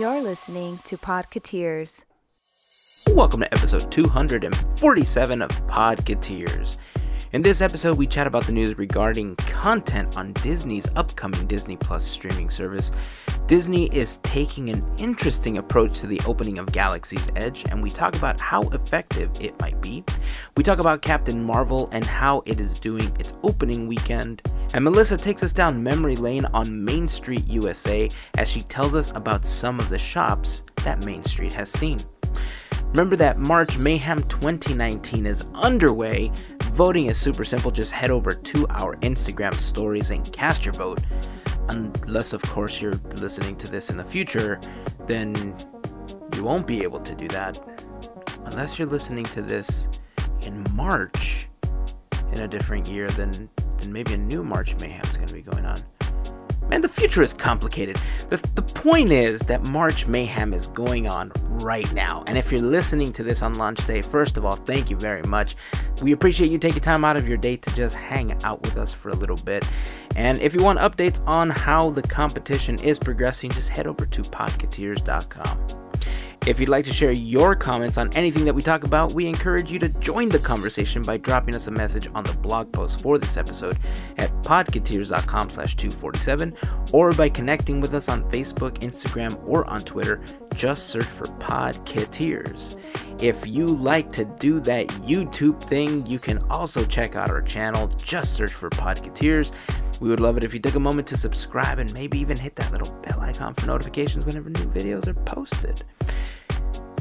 You're listening to Podcateers. Welcome to episode 247 of Podcateers. In this episode, we chat about the news regarding content on Disney's upcoming Disney Plus streaming service. Disney is taking an interesting approach to the opening of Galaxy's Edge, and we talk about how effective it might be. We talk about Captain Marvel and how it is doing its opening weekend. And Melissa takes us down memory lane on Main Street, USA, as she tells us about some of the shops that Main Street has seen. Remember that March Mayhem 2019 is underway. Voting is super simple. Just head over to our Instagram stories and cast your vote. Unless, of course, you're listening to this in the future, then you won't be able to do that. Unless you're listening to this in March in a different year, then, then maybe a new March Mayhem is going to be going on. Man, the future is complicated. The, the point is that March Mayhem is going on right now. And if you're listening to this on launch day, first of all, thank you very much. We appreciate you taking time out of your day to just hang out with us for a little bit. And if you want updates on how the competition is progressing, just head over to podcateers.com. If you'd like to share your comments on anything that we talk about, we encourage you to join the conversation by dropping us a message on the blog post for this episode at podcateers.com slash 247 or by connecting with us on Facebook, Instagram, or on Twitter. Just search for Podcateers. If you like to do that YouTube thing, you can also check out our channel. Just search for Podcateers. We would love it if you took a moment to subscribe and maybe even hit that little bell icon for notifications whenever new videos are posted.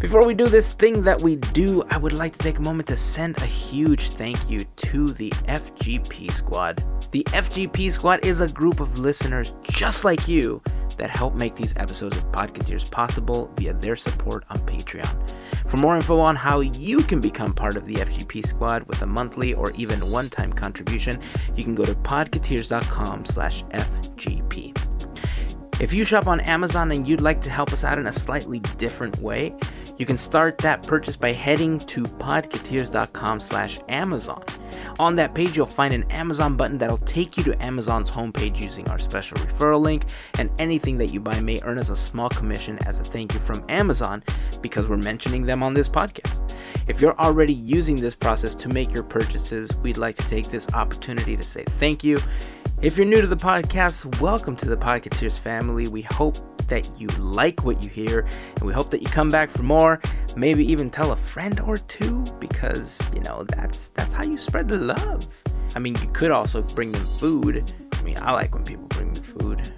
Before we do this thing that we do, I would like to take a moment to send a huge thank you to the FGP Squad. The FGP Squad is a group of listeners just like you that help make these episodes of Podcateers possible via their support on Patreon. For more info on how you can become part of the FGP Squad with a monthly or even one-time contribution, you can go to podcateers.com slash FGP. If you shop on Amazon and you'd like to help us out in a slightly different way, you can start that purchase by heading to podcateers.com slash Amazon. On that page, you'll find an Amazon button that'll take you to Amazon's homepage using our special referral link, and anything that you buy may earn us a small commission as a thank you from Amazon because we're mentioning them on this podcast. If you're already using this process to make your purchases, we'd like to take this opportunity to say thank you. If you're new to the podcast, welcome to the Podcateers family. We hope that you like what you hear, and we hope that you come back for more. Maybe even tell a friend or two, because you know that's that's how you spread the love. I mean, you could also bring them food. I mean, I like when people bring me food.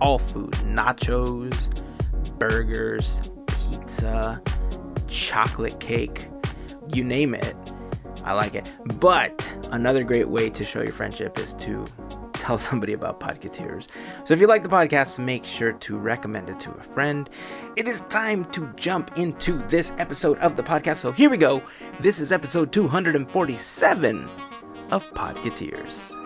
All food, nachos, burgers, pizza, chocolate cake, you name it. I like it. But another great way to show your friendship is to tell somebody about Podcateers. So if you like the podcast, make sure to recommend it to a friend. It is time to jump into this episode of the podcast. So here we go. This is episode 247 of Podcateers.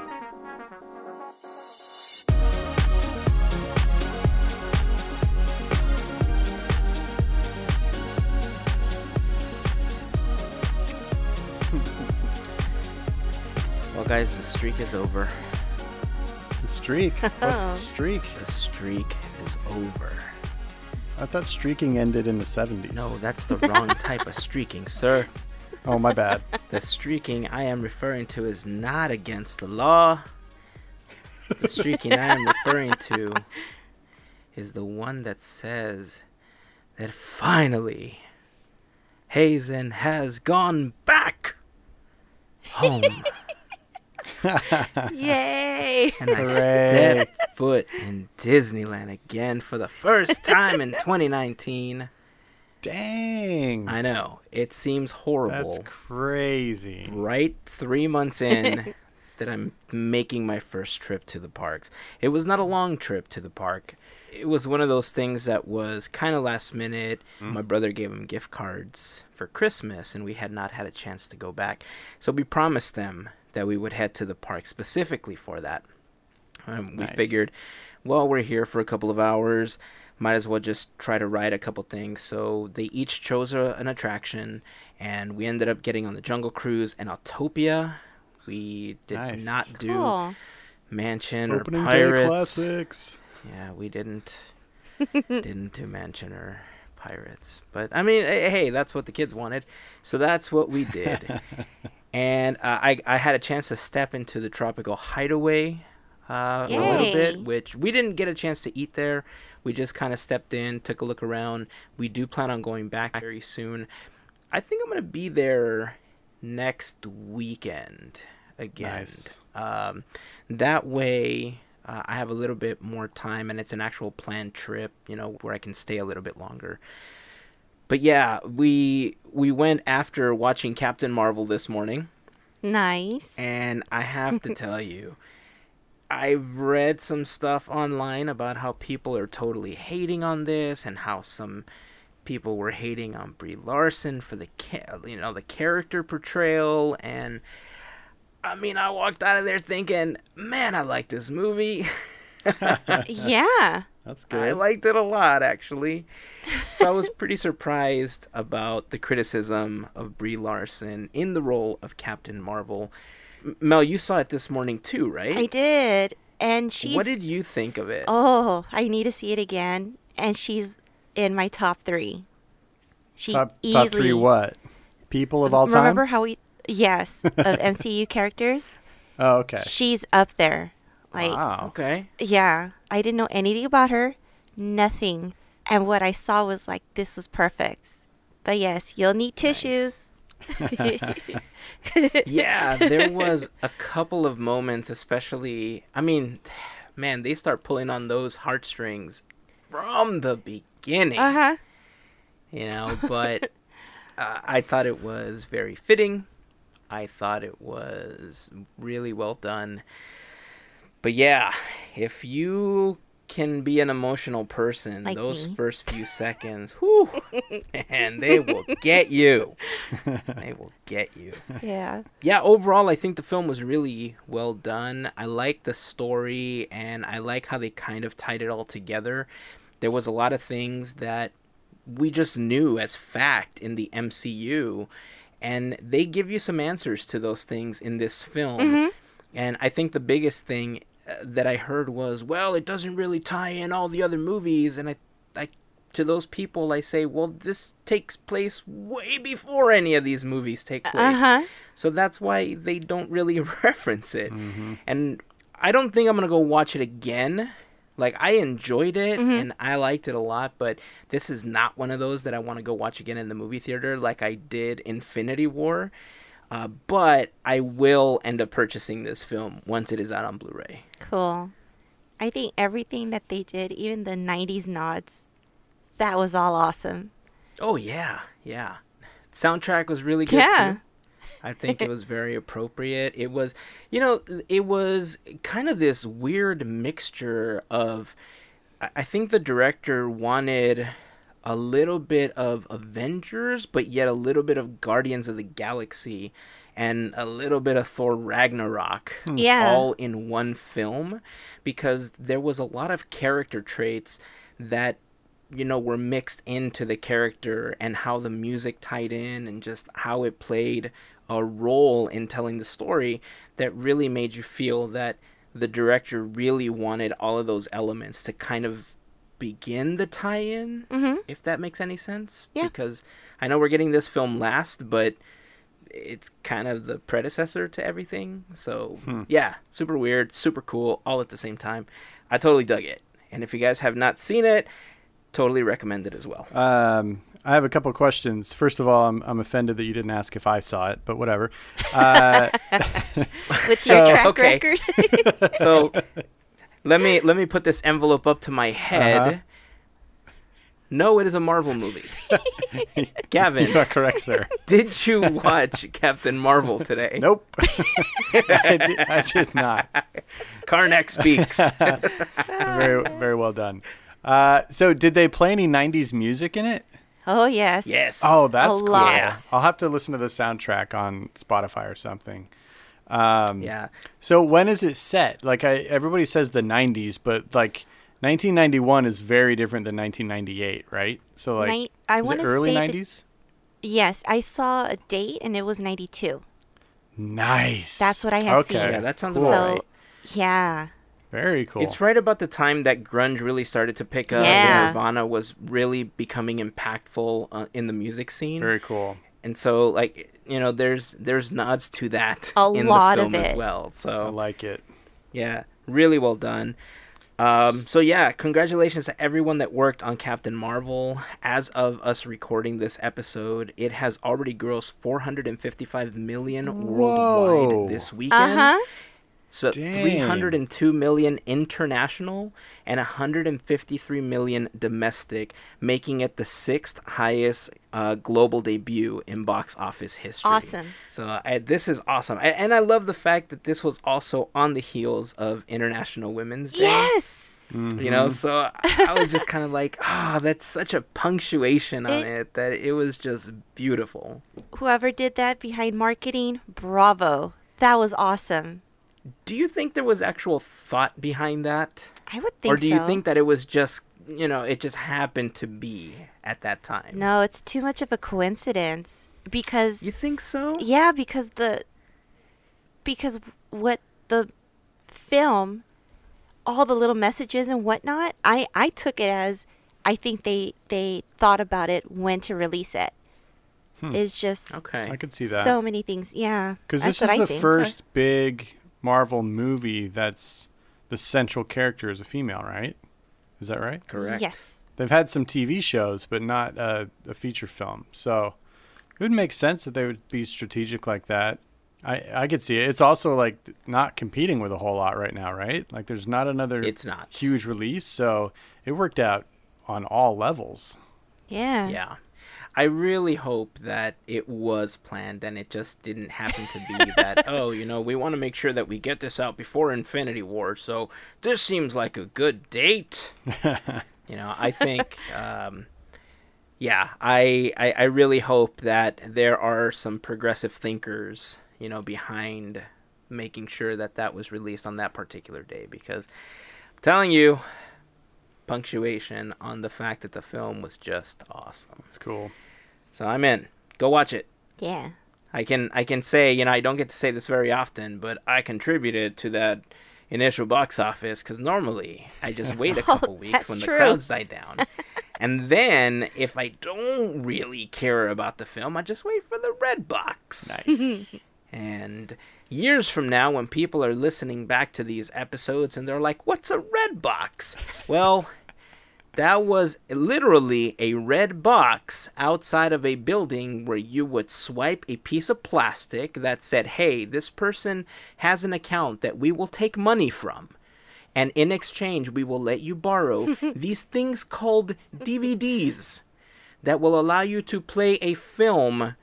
Well, guys, the streak is over. The streak? What's the streak? The streak is over. I thought streaking ended in the 70s. No, that's the wrong type of streaking, sir. Oh, my bad. The streaking I am referring to is not against the law. The streaking I am referring to is the one that says that finally Hazen has gone back home. Yay! And I Hooray. stepped foot in Disneyland again for the first time in 2019. Dang. I know, it seems horrible. That's crazy. right three months in that I'm making my first trip to the parks. It was not a long trip to the park. It was one of those things that was kind of last minute. Mm. My brother gave him gift cards for Christmas, and we had not had a chance to go back. So we promised them that we would head to the park specifically for that. Um, we figured, well, we're here for a couple of hours. Might as well just try to ride a couple things. So they each chose a, an attraction, and we ended up getting on the Jungle Cruise and Autopia. We did Nice. not do Cool. Mansion Opening or day Pirates. classics. Yeah, we didn't. didn't to mention her pirates. But I mean, hey, that's what the kids wanted, so that's what we did. and uh, I I had a chance to step into the tropical hideaway uh, a little bit, which we didn't get a chance to eat there. We just kind of stepped in, took a look around. We do plan on going back very soon. I think I'm gonna be there next weekend again. Nice. Um, that way, uh, I have a little bit more time, and it's an actual planned trip. You know, where I can stay a little bit longer. But yeah, we we went after watching Captain Marvel this morning. Nice. And I have to tell you, I've read some stuff online about how people are totally hating on this and how some people were hating on Brie Larson for the ca- you know the character portrayal and I mean I walked out of there thinking, man, I like this movie. yeah. That's good. I liked it a lot, actually. So I was pretty surprised about the criticism of Brie Larson in the role of Captain Marvel. Mel, you saw it this morning too, right? I did. And she. What did you think of it? Oh, I need to see it again. And she's in my top three. She top, easily top three what? People of all time? Remember how we yes, of MCU characters? Oh, okay. She's up there. Like wow. Okay. yeah, I didn't know anything about her, nothing. And what I saw was like this was perfect. But yes, you'll need tissues. Yeah, there was a couple of moments, especially. I mean, man, they start pulling on those heartstrings from the beginning. Uh-huh. you know but uh, i thought it was very fitting i thought it was really well done but yeah if you can be an emotional person Like those me. first few seconds whew, and they will get you they will get you Yeah. yeah, overall, I think the film was really well done. I like the story, and I like how they kind of tied it all together. There was a lot of things that we just knew as fact in the MCU, and they give you some answers to those things in this film. Mm-hmm. And I think the biggest thing that I heard was, well, it doesn't really tie in all the other movies, and I, I to those people I say, well, this takes place way before any of these movies take place. Uh-huh. So that's why they don't really reference it. And I don't think I'm going to go watch it again. Like I enjoyed it and I liked it a lot, but this is not one of those that I want to go watch again in the movie theater like I did Infinity War. Uh, but I will end up purchasing this film once it is out on Blu-ray. Cool. I think everything that they did, even the 90s nods, that was all awesome. Oh yeah, yeah. Soundtrack was really good Yeah. too. I think it was very appropriate. It was, you know, it was kind of this weird mixture of. I think the director wanted a little bit of Avengers, but yet a little bit of Guardians of the Galaxy, and a little bit of Thor Ragnarok, hmm. Yeah. all in one film, because there was a lot of character traits that you know were mixed into the character and how the music tied in and just how it played a role in telling the story that really made you feel that the director really wanted all of those elements to kind of begin the tie-in Mhm. if that makes any sense Yeah. because i know we're getting this film last but it's kind of the predecessor to everything so yeah super weird super cool all at the same time i totally dug it and if you guys have not seen it totally recommend it as well Um, I have a couple questions. First of all, I'm, I'm offended that you didn't ask if I saw it, but whatever. Uh, With So, your track okay. record. so let me let me put this envelope up to my head Uh-huh. no it is a marvel movie gavin you are correct, sir. did you watch captain marvel today Nope. I, did, I did not. Carnac speaks Very, very well done. Uh, so, did they play any '90s music in it? oh, yes. yes Oh, that's cool. lot. Yeah. I'll have to listen to the soundtrack on Spotify or something. Um, yeah So when is it set? Like I, everybody says the '90s, but like 1991 is very different than 1998, right? So like, Nin- I is it early say the- '90s? Yes, I saw a date and it was 92. Nice. That's what I had okay. seen. Yeah, that sounds Cool. about So, right. yeah. Very cool. It's right about the time that grunge really started to pick up. Yeah. and Nirvana was really becoming impactful uh, in the music scene. Very cool. And so like you know there's there's nods to that A in lot the of film as well so I like it. yeah really well done um, so yeah congratulations to everyone that worked on captain marvel as of us recording this episode it has already grossed 455 million Whoa. worldwide this weekend Uh huh. So Dang. 302 million international and 153 million domestic, making it the sixth highest uh, global debut in box office history. Awesome. So I, this is awesome, I, and I love the fact that this was also on the heels of International Women's Day. Yes. You know, so I I was just kind of like, ah, that's such a punctuation on It- it that it was just beautiful. Whoever did that behind marketing, bravo. That was awesome. Do you think there was actual thought behind that? I would think so. or do you so. think that it was just you know it just happened to be at that time No, it's too much of a coincidence because you think so yeah, because the because what the film, all the little messages and whatnot, I I took it as I think they they thought about it when to release it. Hmm. It's just okay I could see that. so many things. Yeah, Because that's this is what I the think. first big Marvel movie that's the central character is a female, right? Is that right? correct Yes. They've had some TV shows, but not uh, a feature film. So it would make sense that they would be strategic like that. I I could see it. It's also like not competing with a whole lot right now, right? Like there's not another it's not huge release, so it worked out on all levels. Yeah. yeah i really hope that it was planned and it just didn't happen to be that oh you know we want to make sure that we get this out before infinity war so this seems like a good date. You know i think um yeah I, I i really hope that there are some progressive thinkers you know behind making sure that that was released on that particular day because i'm telling you punctuation on the fact that the film was just awesome It's cool. so i'm in go watch it Yeah. I can I can say, you know, I don't get to say this very often, but I contributed to that initial box office because normally I just wait a oh, couple weeks Oh, that's when the crowds die down, and then if I don't really care about the film, I just wait for the red box. Nice. And years from now, when people are listening back to these episodes and they're like, "What's a red box?" Well. That was literally a red box outside of a building where you would swipe a piece of plastic that said, Hey, this person has an account that we will take money from. And in exchange, we will let you borrow these things called DVDs that will allow you to play a film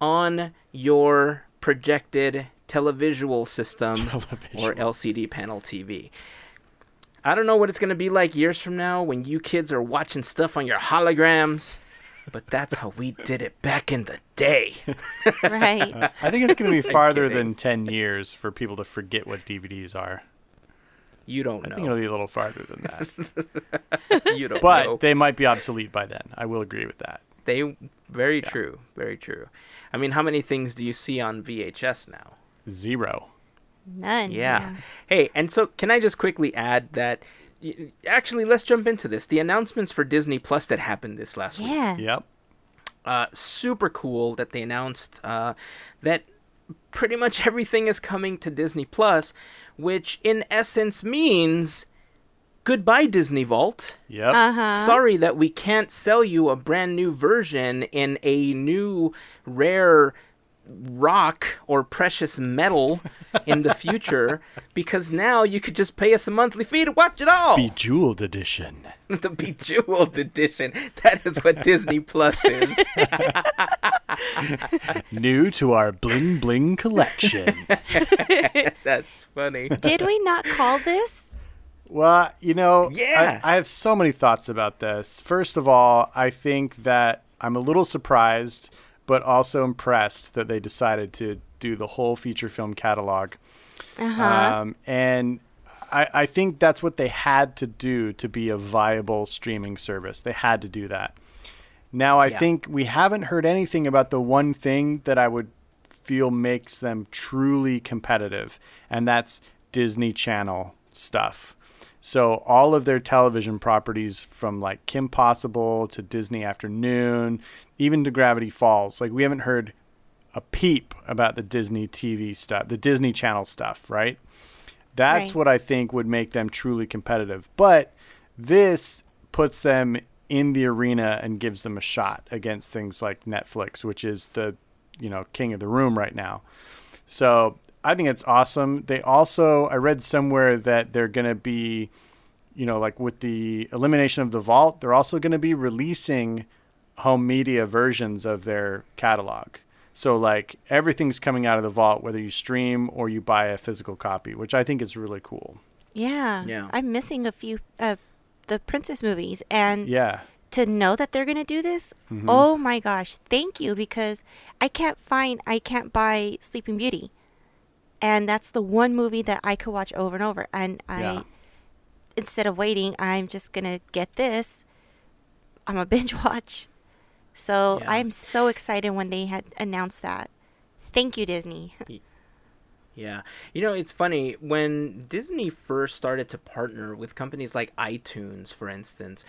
on your projected televisual system or LCD panel TV. I don't know what it's going to be like years from now when you kids are watching stuff on your holograms, but that's how we did it back in the day. Right. Uh, I think it's going to be farther than 10 years for people to forget what DVDs are. You don't I know. think it'll be a little farther than that. you don't but know. they might be obsolete by then. I will agree with that. They very true, very true. I mean, how many things do you see on VHS now? Zero. None. Yeah. Hey, and so can I just quickly add that actually let's jump into this. The announcements for Disney Plus that happened this last week. Yeah. Yep. uh, super cool that they announced uh, that pretty much everything is coming to Disney Plus, which in essence means goodbye Disney Vault. Yep. Uh huh. Sorry that we can't sell you a brand new version in a new rare rock or precious metal in the future because now you could just pay us a monthly fee to watch it all. Bejeweled edition. the bejeweled edition. That is what Disney Plus is. New to our bling bling collection. That's funny. Did we not call this? Well, you know, Yeah. I, I have so many thoughts about this. First of all, I think that I'm a little surprised, but also impressed that they decided to do the whole feature film catalog. Uh huh. Um, and I, I think that's what they had to do to be a viable streaming service. They had to do that. Now, I Yeah. think we haven't heard anything about the one thing that I would feel makes them truly competitive, and that's Disney Channel stuff. So all of their television properties from like Kim Possible to Disney Afternoon, even to Gravity Falls, like we haven't heard a peep about the Disney TV stuff, the Disney Channel stuff, right? That's Right. what I think would make them truly competitive. But this puts them in the arena and gives them a shot against things like Netflix, which is the, you know, king of the room right now. So I think it's awesome. They also, I read somewhere that they're going to be, you know, like with the elimination of the vault, they're also going to be releasing home media versions of their catalog. So like everything's coming out of the vault, whether you stream or you buy a physical copy, which I think is really cool. Yeah. Yeah. I'm missing a few uh the princess movies and Yeah. to know that they're going to do this, Mhm. oh my gosh, thank you because I can't find, I can't buy Sleeping Beauty. And that's the one movie that I could watch over and over. And I, Yeah. instead of waiting, I'm just going to get this. I'm a binge watch. So Yeah. I'm so excited when they had announced that. Thank you, Disney. Yeah. You know, it's funny when Disney first started to partner with companies like iTunes, for instance.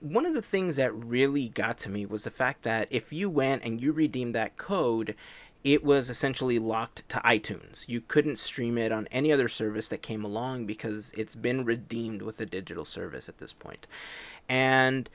One of the things that really got to me was the fact that if you went and you redeemed that code, it was essentially locked to iTunes. You couldn't stream it on any other service that came along because it's been redeemed with a digital service at this point. And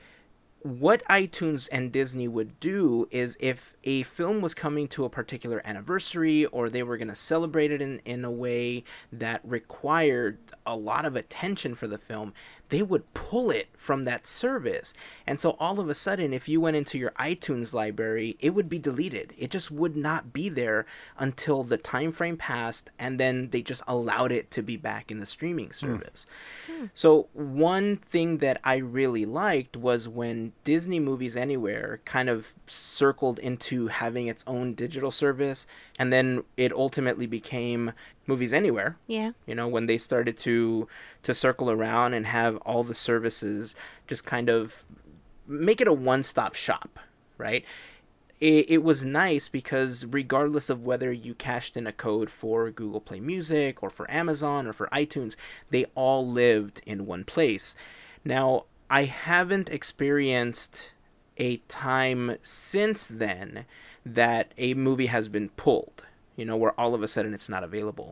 what iTunes and Disney would do is if a film was coming to a particular anniversary or they were going to celebrate it in, in a way that required a lot of attention for the film, they would pull it from that service. And so all of a sudden, if you went into your iTunes library, it would be deleted. It just would not be there until the time frame passed and then they just allowed it to be back in the streaming hmm. service. So one thing that I really liked was when Disney Movies Anywhere kind of circled into having its own digital service and then it ultimately became Movies Anywhere. Yeah. you know when they started to to circle around and have all the services just kind of make it a one-stop shop right? It, it was nice because regardless of whether you cashed in a code for google play music or for amazon or for itunes they all lived in one place. Now i haven't experienced a time since then that a movie has been pulled you know where all of a sudden it's not available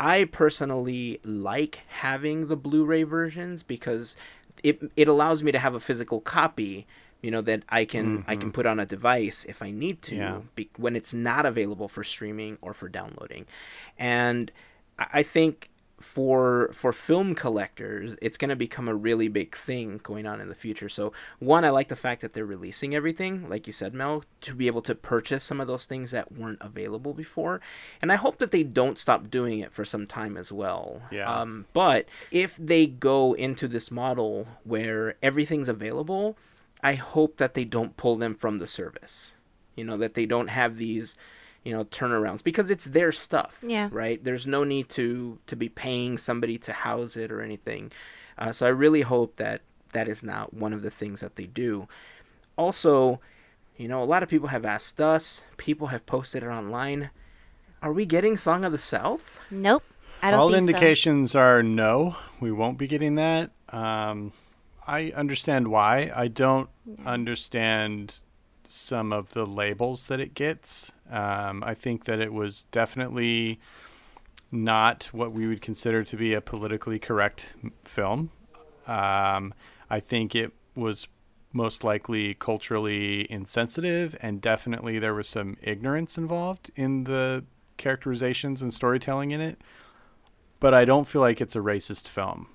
I personally like having the Blu-ray versions because it it allows me to have a physical copy, you know, that I can I can mm-hmm. put on a device if I need to Yeah. be, when it's not available for streaming or for downloading. And I I think for for film collectors, it's going to become a really big thing going on in the future. So, one, I like the fact that they're releasing everything, like you said, Mel, to be able to purchase some of those things that weren't available before. And I hope that they don't stop doing it for some time as well. Yeah. Um, but if they go into this model where everything's available, I hope that they don't pull them from the service. You know, that they don't have these you know turnarounds because it's their stuff Yeah. right there's no need to to be paying somebody to house it or anything uh, so i really hope that that is not one of the things that they do also you know a lot of people have asked us people have posted it online are we getting song of the south Nope. I don't All think so. indications are no, we won't be getting that. Um, I understand why. I don't understand some of the labels that it gets. Um, I think that it was definitely not what we would consider to be a politically correct film. Um, I think it was most likely culturally insensitive, and definitely there was some ignorance involved in the characterizations and storytelling in it. But I don't feel like it's a racist film.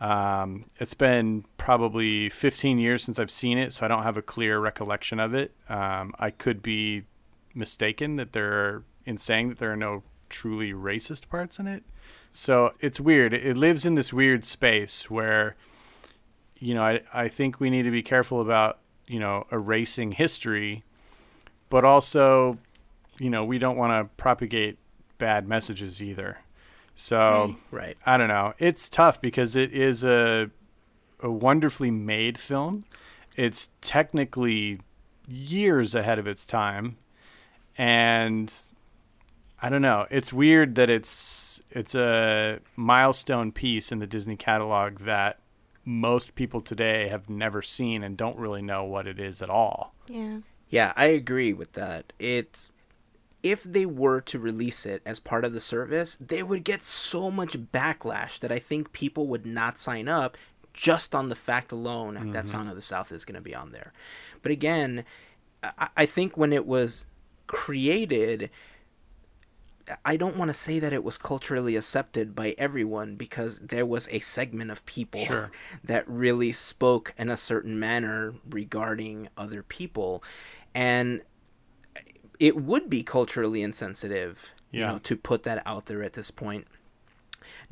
Um, it's been probably 15 years since I've seen it, so I don't have a clear recollection of it. Um, I could be mistaken that there are, in saying that there are no truly racist parts in it. So it's weird. It lives in this weird space where, you know, I, I think we need to be careful about, you know, erasing history, but also, you know, we don't want to propagate bad messages either. So Right. right I don't know. It's tough because it is a a wonderfully made film. It's technically years ahead of its time, and I don't know. It's weird that it's it's a milestone piece in the Disney catalog that most people today have never seen and don't really know what it is at all. Yeah. Yeah, I agree with that. It if they were to release it as part of the service, they would get so much backlash that I think people would not sign up just on the fact alone Mm-hmm. that Song of the South is going to be on there. But again, I, I think when it was created, I don't want to say that it was culturally accepted by everyone because there was a segment of people Sure. that really spoke in a certain manner regarding other people. And it would be culturally insensitive, you know, to put that out there at this point.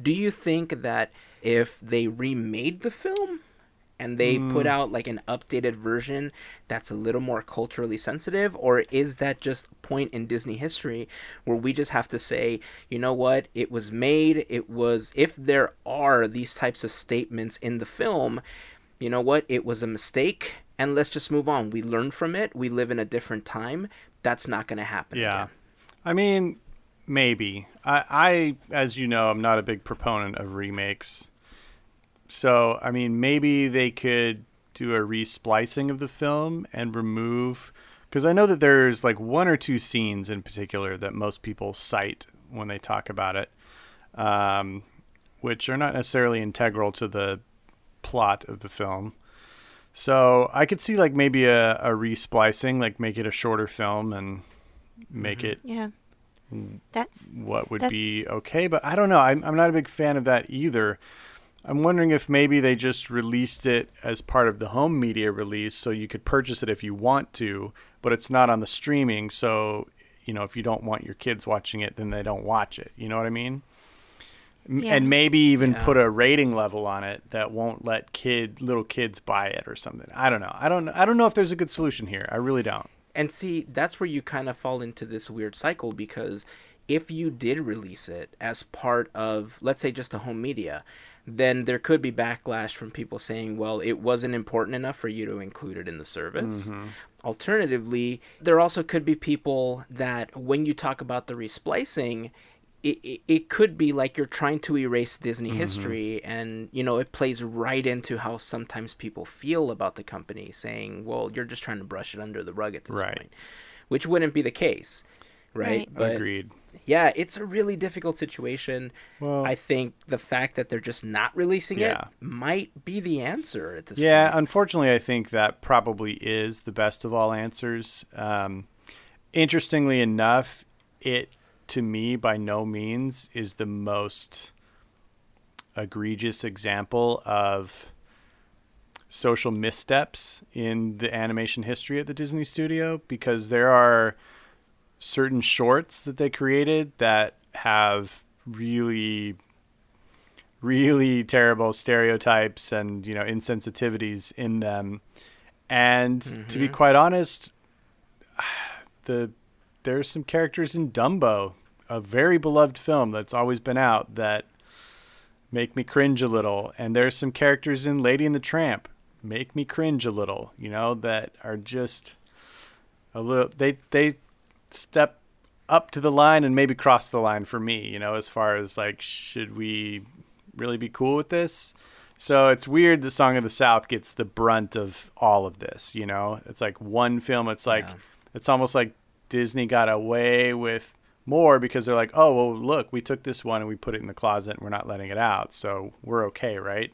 Do you think that if they remade the film and they put mm. out like an updated version that's a little more culturally sensitive or is that just a point in Disney history where we just have to say, you know what, it was made, it was if there are these types of statements in the film, you know what, it was a mistake and let's just move on. We learn from it. We live in a different time. That's not going to happen Yeah. again. I mean, maybe. I, I, as you know, I'm not a big proponent of remakes. So, I mean, maybe they could do a resplicing of the film and remove. Because I know that there's like one or two scenes in particular that most people cite when they talk about it, um, which are not necessarily integral to the plot of the film. So I could see like maybe a, a resplicing, like make it a shorter film and make it Yeah. That's what would That's- be okay. But I don't know. I'm, I'm not a big fan of that either. I'm wondering if maybe they just released it as part of the home media release so you could purchase it if you want to, but it's not on the streaming. So, you know, if you don't want your kids watching it, then they don't watch it. You know what I mean? Yeah. And maybe even Yeah. put a rating level on it that won't let kid little kids buy it or something. I don't know. I don't I don't know if there's a good solution here. I really don't. And see, that's where you kind of fall into this weird cycle because if you did release it as part of, let's say, just a home media, then there could be backlash from people saying, well, it wasn't important enough for you to include it in the service. Mm-hmm. Alternatively, there also could be people that when you talk about the resplicing, it, it, it could be like you're trying to erase Disney mm-hmm. history, and you know it plays right into how sometimes people feel about the company, saying, "Well, you're just trying to brush it under the rug at this Right. point," which wouldn't be the case, right? Right. But Agreed. yeah, it's a really difficult situation. Well- I think the fact that they're just not releasing Yeah. it might be the answer at this Yeah, point. unfortunately, I think that probably is the best of all answers. Um, interestingly enough, it to me by no means is the most egregious example of social missteps in the animation history at the Disney studio because there are certain shorts that they created that have really really terrible stereotypes and you know insensitivities in them. And to be mm-hmm. quite honest the there's some characters in Dumbo a very beloved film that's always been out that make me cringe a little. And there's some characters in Lady and the Tramp make me cringe a little you know that are just a little they they step up to the line and maybe cross the line for me you know as far as like should we really be cool with this? So it's weird the song of the south gets the brunt of all of this you know? It's like one film it's like Yeah. it's almost like disney got away with more because they're like oh well look we took this one and we put it in the closet and we're not letting it out so we're okay right?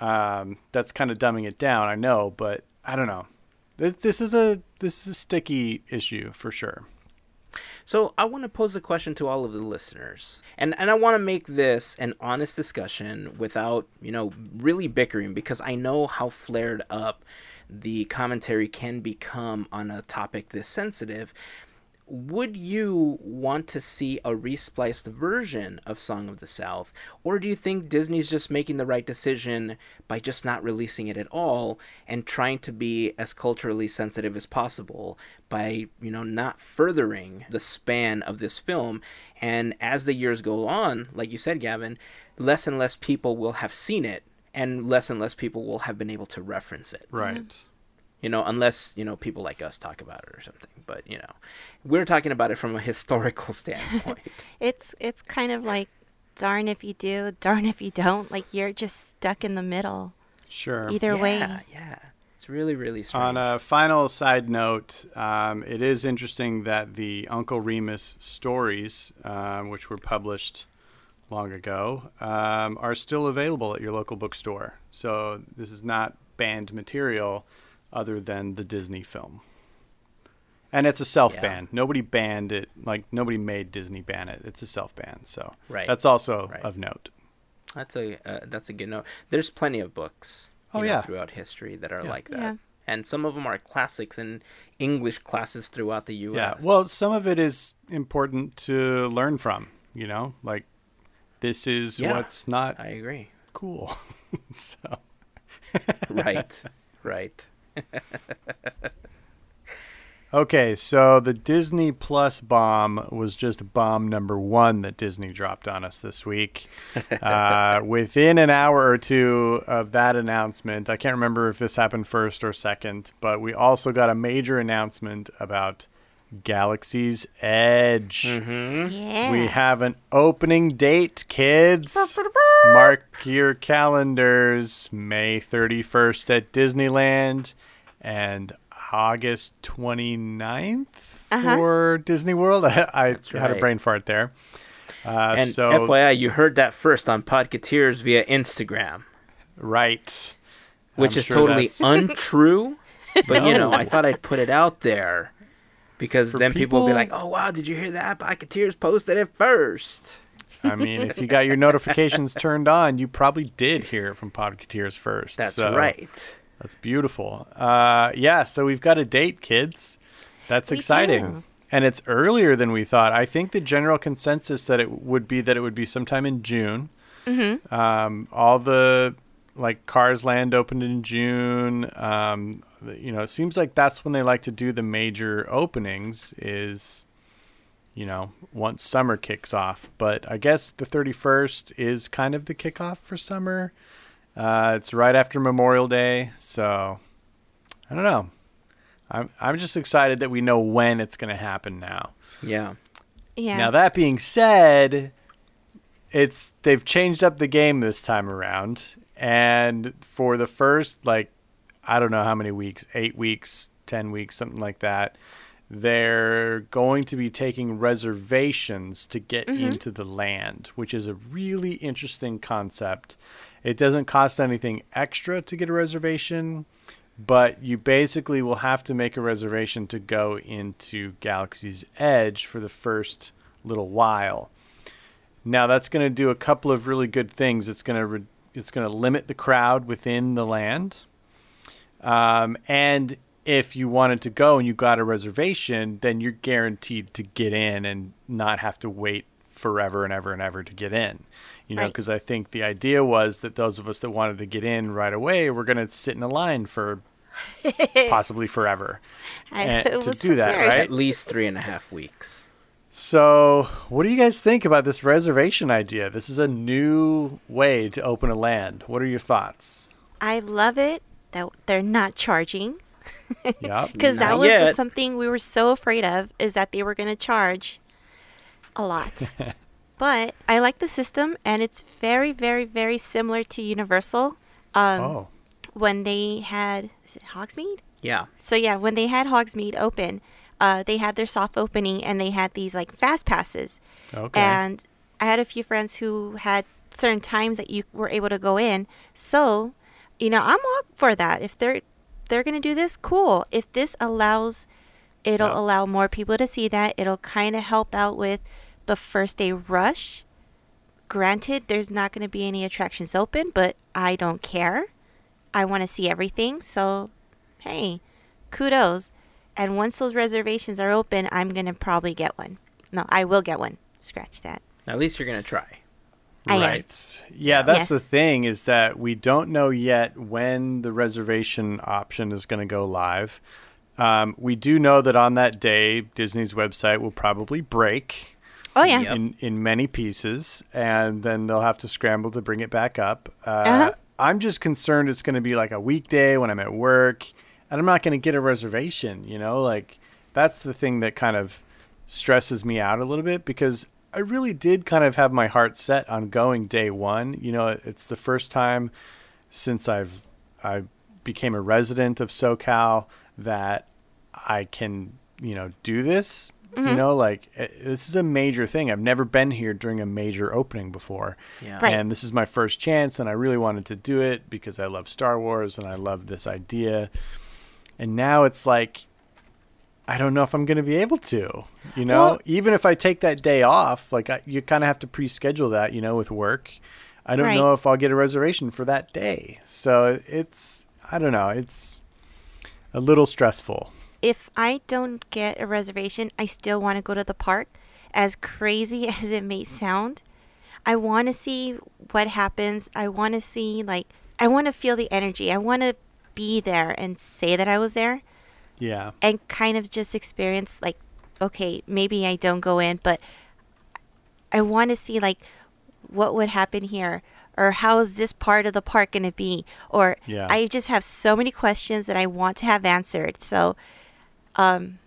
Um, that's kind of dumbing it down i know but i don't know this is a this is a sticky issue for sure So I want to pose a question to all of the listeners, and and I want to make this an honest discussion without you know really bickering because I know how flared up the commentary can become on a topic this sensitive. Would you want to see a respliced version of Song of the South, or do you think Disney's just making the right decision by just not releasing it at all and trying to be as culturally sensitive as possible by, you know, not furthering the span of this film? And as the years go on, like you said, Gavin, less and less people will have seen it, and less and less people will have been able to reference it. right You know, unless you know people like us talk about it or something. But you know, we're talking about it from a historical standpoint. It's it's kind of like darn if you do, darn if you don't. Like you're just stuck in the middle. Sure. Either way. Yeah, yeah. It's really, really strange. On a final side note, um, it is interesting that the Uncle Remus stories, um, which were published long ago, um, are still available at your local bookstore. So this is not banned material other than the Disney film. And it's a self ban. Nobody banned it. Like nobody made Disney ban it. It's a self ban. So Right. that's also Right. of note. That's a uh, that's a good note. There's plenty of books. Oh, know, yeah. throughout history that are Yeah. like that, Yeah. and some of them are classics in English classes throughout the U.S. Yeah. Well, some of it is important to learn from. You know, like this is Yeah. what's not I agree. cool. so right, right. okay, so the Disney Plus bomb was just bomb number one that Disney dropped on us this week. uh, within an hour or two of that announcement, I can't remember if this happened first or second, but we also got a major announcement about Galaxy's Edge. Mm-hmm. Yeah. We have an opening date, kids. Mark your calendars. May 31st at Disneyland and August 29th Uh-huh. for Disney World. I, I That's had a brain fart there. Uh, And so, FYI, you heard that first on Podcateers via Instagram, right. which I'm is sure totally that's- untrue. But you know, I thought I'd put it out there because For then people will be like, "Oh wow, did you hear that? Podcateers posted it first. I mean, if you got your notifications turned on, you probably did hear it from Podcateers first. That's so- right. That's beautiful. Uh, yeah, so we've got a date, kids. That's We exciting. do. And it's earlier than we thought. I think the general consensus that it would be that it would be sometime in June. Mm-hmm. Um, all the like Cars Land opened in June. Um, you know, it seems like that's when they like to do the major openings. Is you know once summer kicks off. But I guess the thirty first is kind of the kickoff for summer. Uh, it's right after Memorial Day, so I don't know. I'm I'm just excited that we know when it's going to happen now. Yeah. Yeah. Now that being said, it's they've changed up the game this time around, and for the first like I don't know how many weeks, eight weeks, ten weeks, something like that, they're going to be taking reservations to get mm-hmm. into the land, which is a really interesting concept. It doesn't cost anything extra to get a reservation, but you basically will have to make a reservation to go into Galaxy's Edge for the first little while. Now that's going to do a couple of really good things. It's going to re- it's going to limit the crowd within the land, um, and if you wanted to go and you got a reservation, then you're guaranteed to get in and not have to wait forever and ever and ever to get in. You know, Right. because I think the idea was that those of us that wanted to get in right away were going to sit in a line for possibly forever I and to was do that, right? At least three and a half weeks. So, what do you guys think about this reservation idea? This is a new way to open a land. What are your thoughts? I love it that they're not charging Yep. because that was the- yet. something we were so afraid of is that they were going to charge a lot. but I like the system and it's very very very similar to Universal. Um, oh, when they had is it Hogsmeade? Yeah. So yeah, when they had Hogsmeade open, uh, they had their soft opening and they had these like fast passes. okay. And I had a few friends who had certain times that you were able to go in. So, you know, I'm all for that. If they're they're gonna do this, cool. If this allows, it'll allow more people to see that. It'll kind of help out with the first day rush. Granted, there's not going to be any attractions open, but I don't care. I want to see everything. So, hey, kudos. And once those reservations are open, I'm going to probably get one. No, I will get one. Scratch that. At least you're gonna try. I am. Yeah, that's Yes. the thing is that we don't know yet when the reservation option is going to go live. Um, we do know that on that day, Disney's website will probably break. Oh yeah. Yep. in in many pieces, and then they'll have to scramble to bring it back up. Uh, Uh-huh. I'm just concerned it's going to be like a weekday when I'm at work, and I'm not going to get a reservation, you know? Like that's the thing that kind of stresses me out a little bit because I really did kind of have my heart set on going day 1. You know, it's the first time since I've I became a resident of SoCal that I can, you know, do this. Mm-hmm. You know, like eh, this is a major thing. I've never been here during a major opening before. Yeah. Right. And this is my first chance and I really wanted to do it because I love Star Wars and I love this idea. And now it's like I don't know if I'm going to be able to. You know, Well- even if I take that day off, like I, you kind of have to pre-schedule that, you know, with work. I don't Right. know if I'll get a reservation for that day. So it's I don't know, it's a little stressful. if I don't get a reservation, I still want to go to the park. As crazy as it may sound, I want to see what happens. I want to see, like, I want to feel the energy. I want to be there and say that I was there Yeah. and kind of just experience, like, okay, maybe I don't go in, but I want to see, like, what would happen here or how is this part of the park going to be or Yeah. i just have so many questions that i want to have answered so um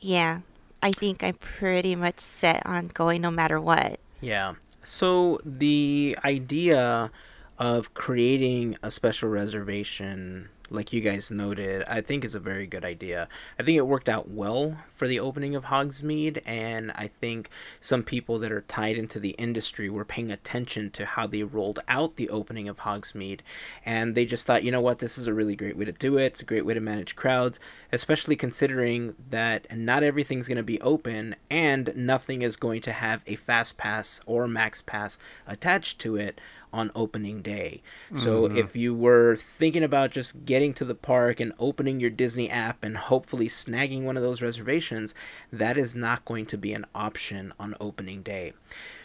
yeah i think i'm pretty much set on going no matter what Yeah. So the idea of creating a special reservation, like you guys noted, I think is a very good idea. I think it worked out well for the opening of Hogsmeade, and I think some people that are tied into the industry were paying attention to how they rolled out the opening of Hogsmeade, and they just thought, you know what, this is a really great way to do it. It's a great way to manage crowds, especially considering that not everything's going to be open and nothing is going to have a fast pass or max pass attached to it on opening day. So mm-hmm. if you were thinking about just getting to the park and opening your Disney app and hopefully snagging one of those reservations, that is not going to be an option on opening day.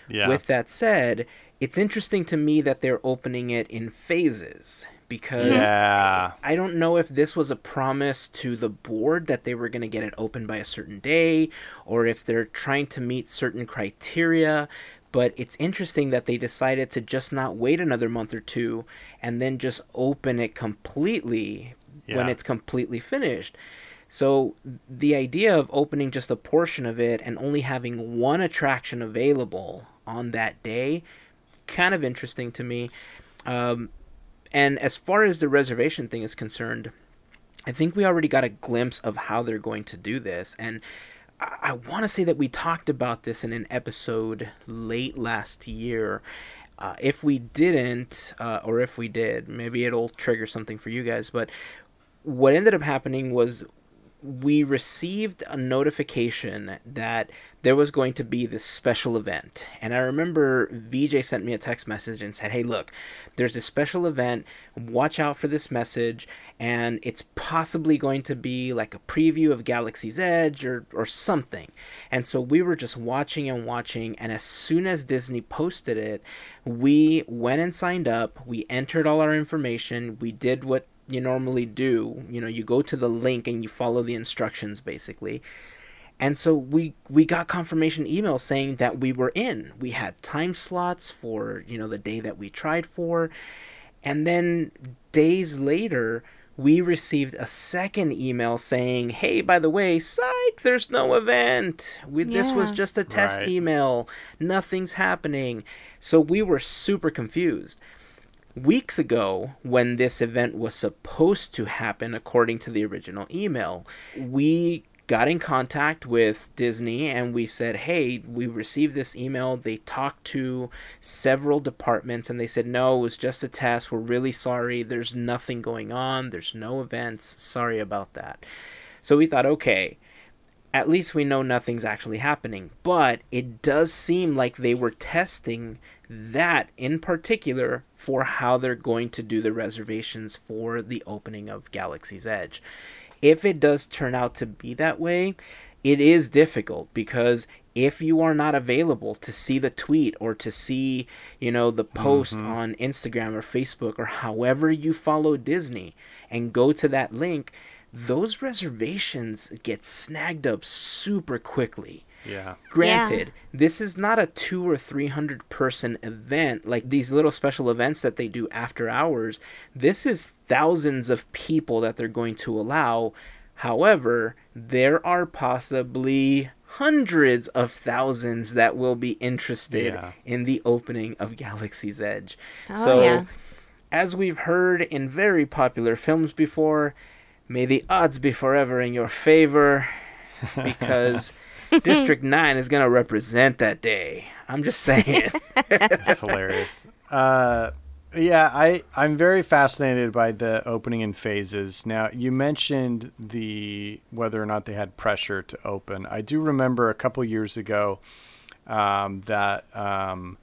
Yeah. With that said, it's interesting to me that they're opening it in phases because Yeah. I don't know if this was a promise to the board that they were going to get it open by a certain day or if they're trying to meet certain criteria. But it's interesting that they decided to just not wait another month or two and then just open it completely when it's completely finished. So the idea of opening just a portion of it and only having one attraction available on that day, kind of interesting to me. Um, and as far as the reservation thing is concerned, I think we already got a glimpse of how they're going to do this. And I, want to say that we talked about this in an episode late last year. Uh, if we didn't, uh, or if we did, maybe it'll trigger something for you guys. But what ended up happening was we received a notification that there was going to be this special event. And I remember VJ sent me a text message and said, Hey, look, there's this special event. Watch out for this message. And it's possibly going to be like a preview of Galaxy's Edge or, or something. And so we were just watching and watching. And as soon as Disney posted it, we went and signed up. We entered all our information. We did what you normally do. You know, you go to the link and you follow the instructions basically. And so we we got confirmation email saying that we were in. We had time slots for, you know, the day that we tried for. And then days later, we received a second email saying, "Hey, by the way, psych, there's no event. We, This was just a test Right. email. Nothing's happening." So we were super confused weeks ago when this event was supposed to happen according to the original email we got in contact with disney and we said hey we received this email. They talked to several departments and they said no it was just a test. We're really sorry. There's nothing going on. There's no events. Sorry about that. So we thought okay at least we know nothing's actually happening. But it does seem like they were testing that in particular for how they're going to do the reservations for the opening of Galaxy's Edge. If it does turn out to be that way, it is difficult because if you are not available to see the tweet or to see, you know, the post mm-hmm. on Instagram or Facebook or however you follow Disney and go to that link, those reservations get snagged up super quickly. Yeah. Granted, this is not a two or three hundred person event like these little special events that they do after hours. This is thousands of people that they're going to allow. However, there are possibly hundreds of thousands that will be interested Yeah. in the opening of Galaxy's Edge. Oh, so, yeah. as we've heard in very popular films before, may the odds be forever in your favor because District 9 is going to represent that day. I'm just saying. That's hilarious. Uh, yeah, I I'm very fascinated by the opening in phases. Now, you mentioned the whether or not they had pressure to open. I do remember a couple years ago um, that um,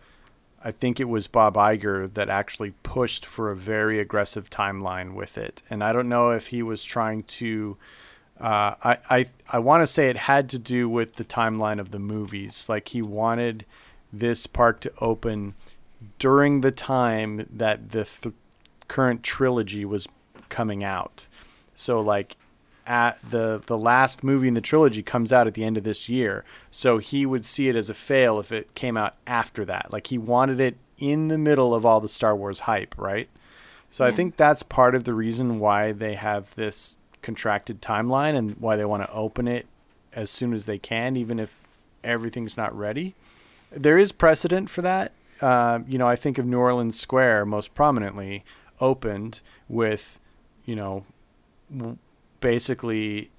I think it was Bob Iger that actually pushed for a very aggressive timeline with it, and I don't know if he was trying to. Uh, I I I want to say it had to do with the timeline of the movies. Like he wanted this park to open during the time that the th- current trilogy was coming out. So like at the the last movie in the trilogy comes out at the end of this year. So he would see it as a fail if it came out after that. Like he wanted it in the middle of all the Star Wars hype, right? So I think that's part of the reason why they have this contracted timeline and why they want to open it as soon as they can even if everything's not ready. There is precedent for that. Uh, you know, I think of New Orleans Square most prominently opened with, you know, basically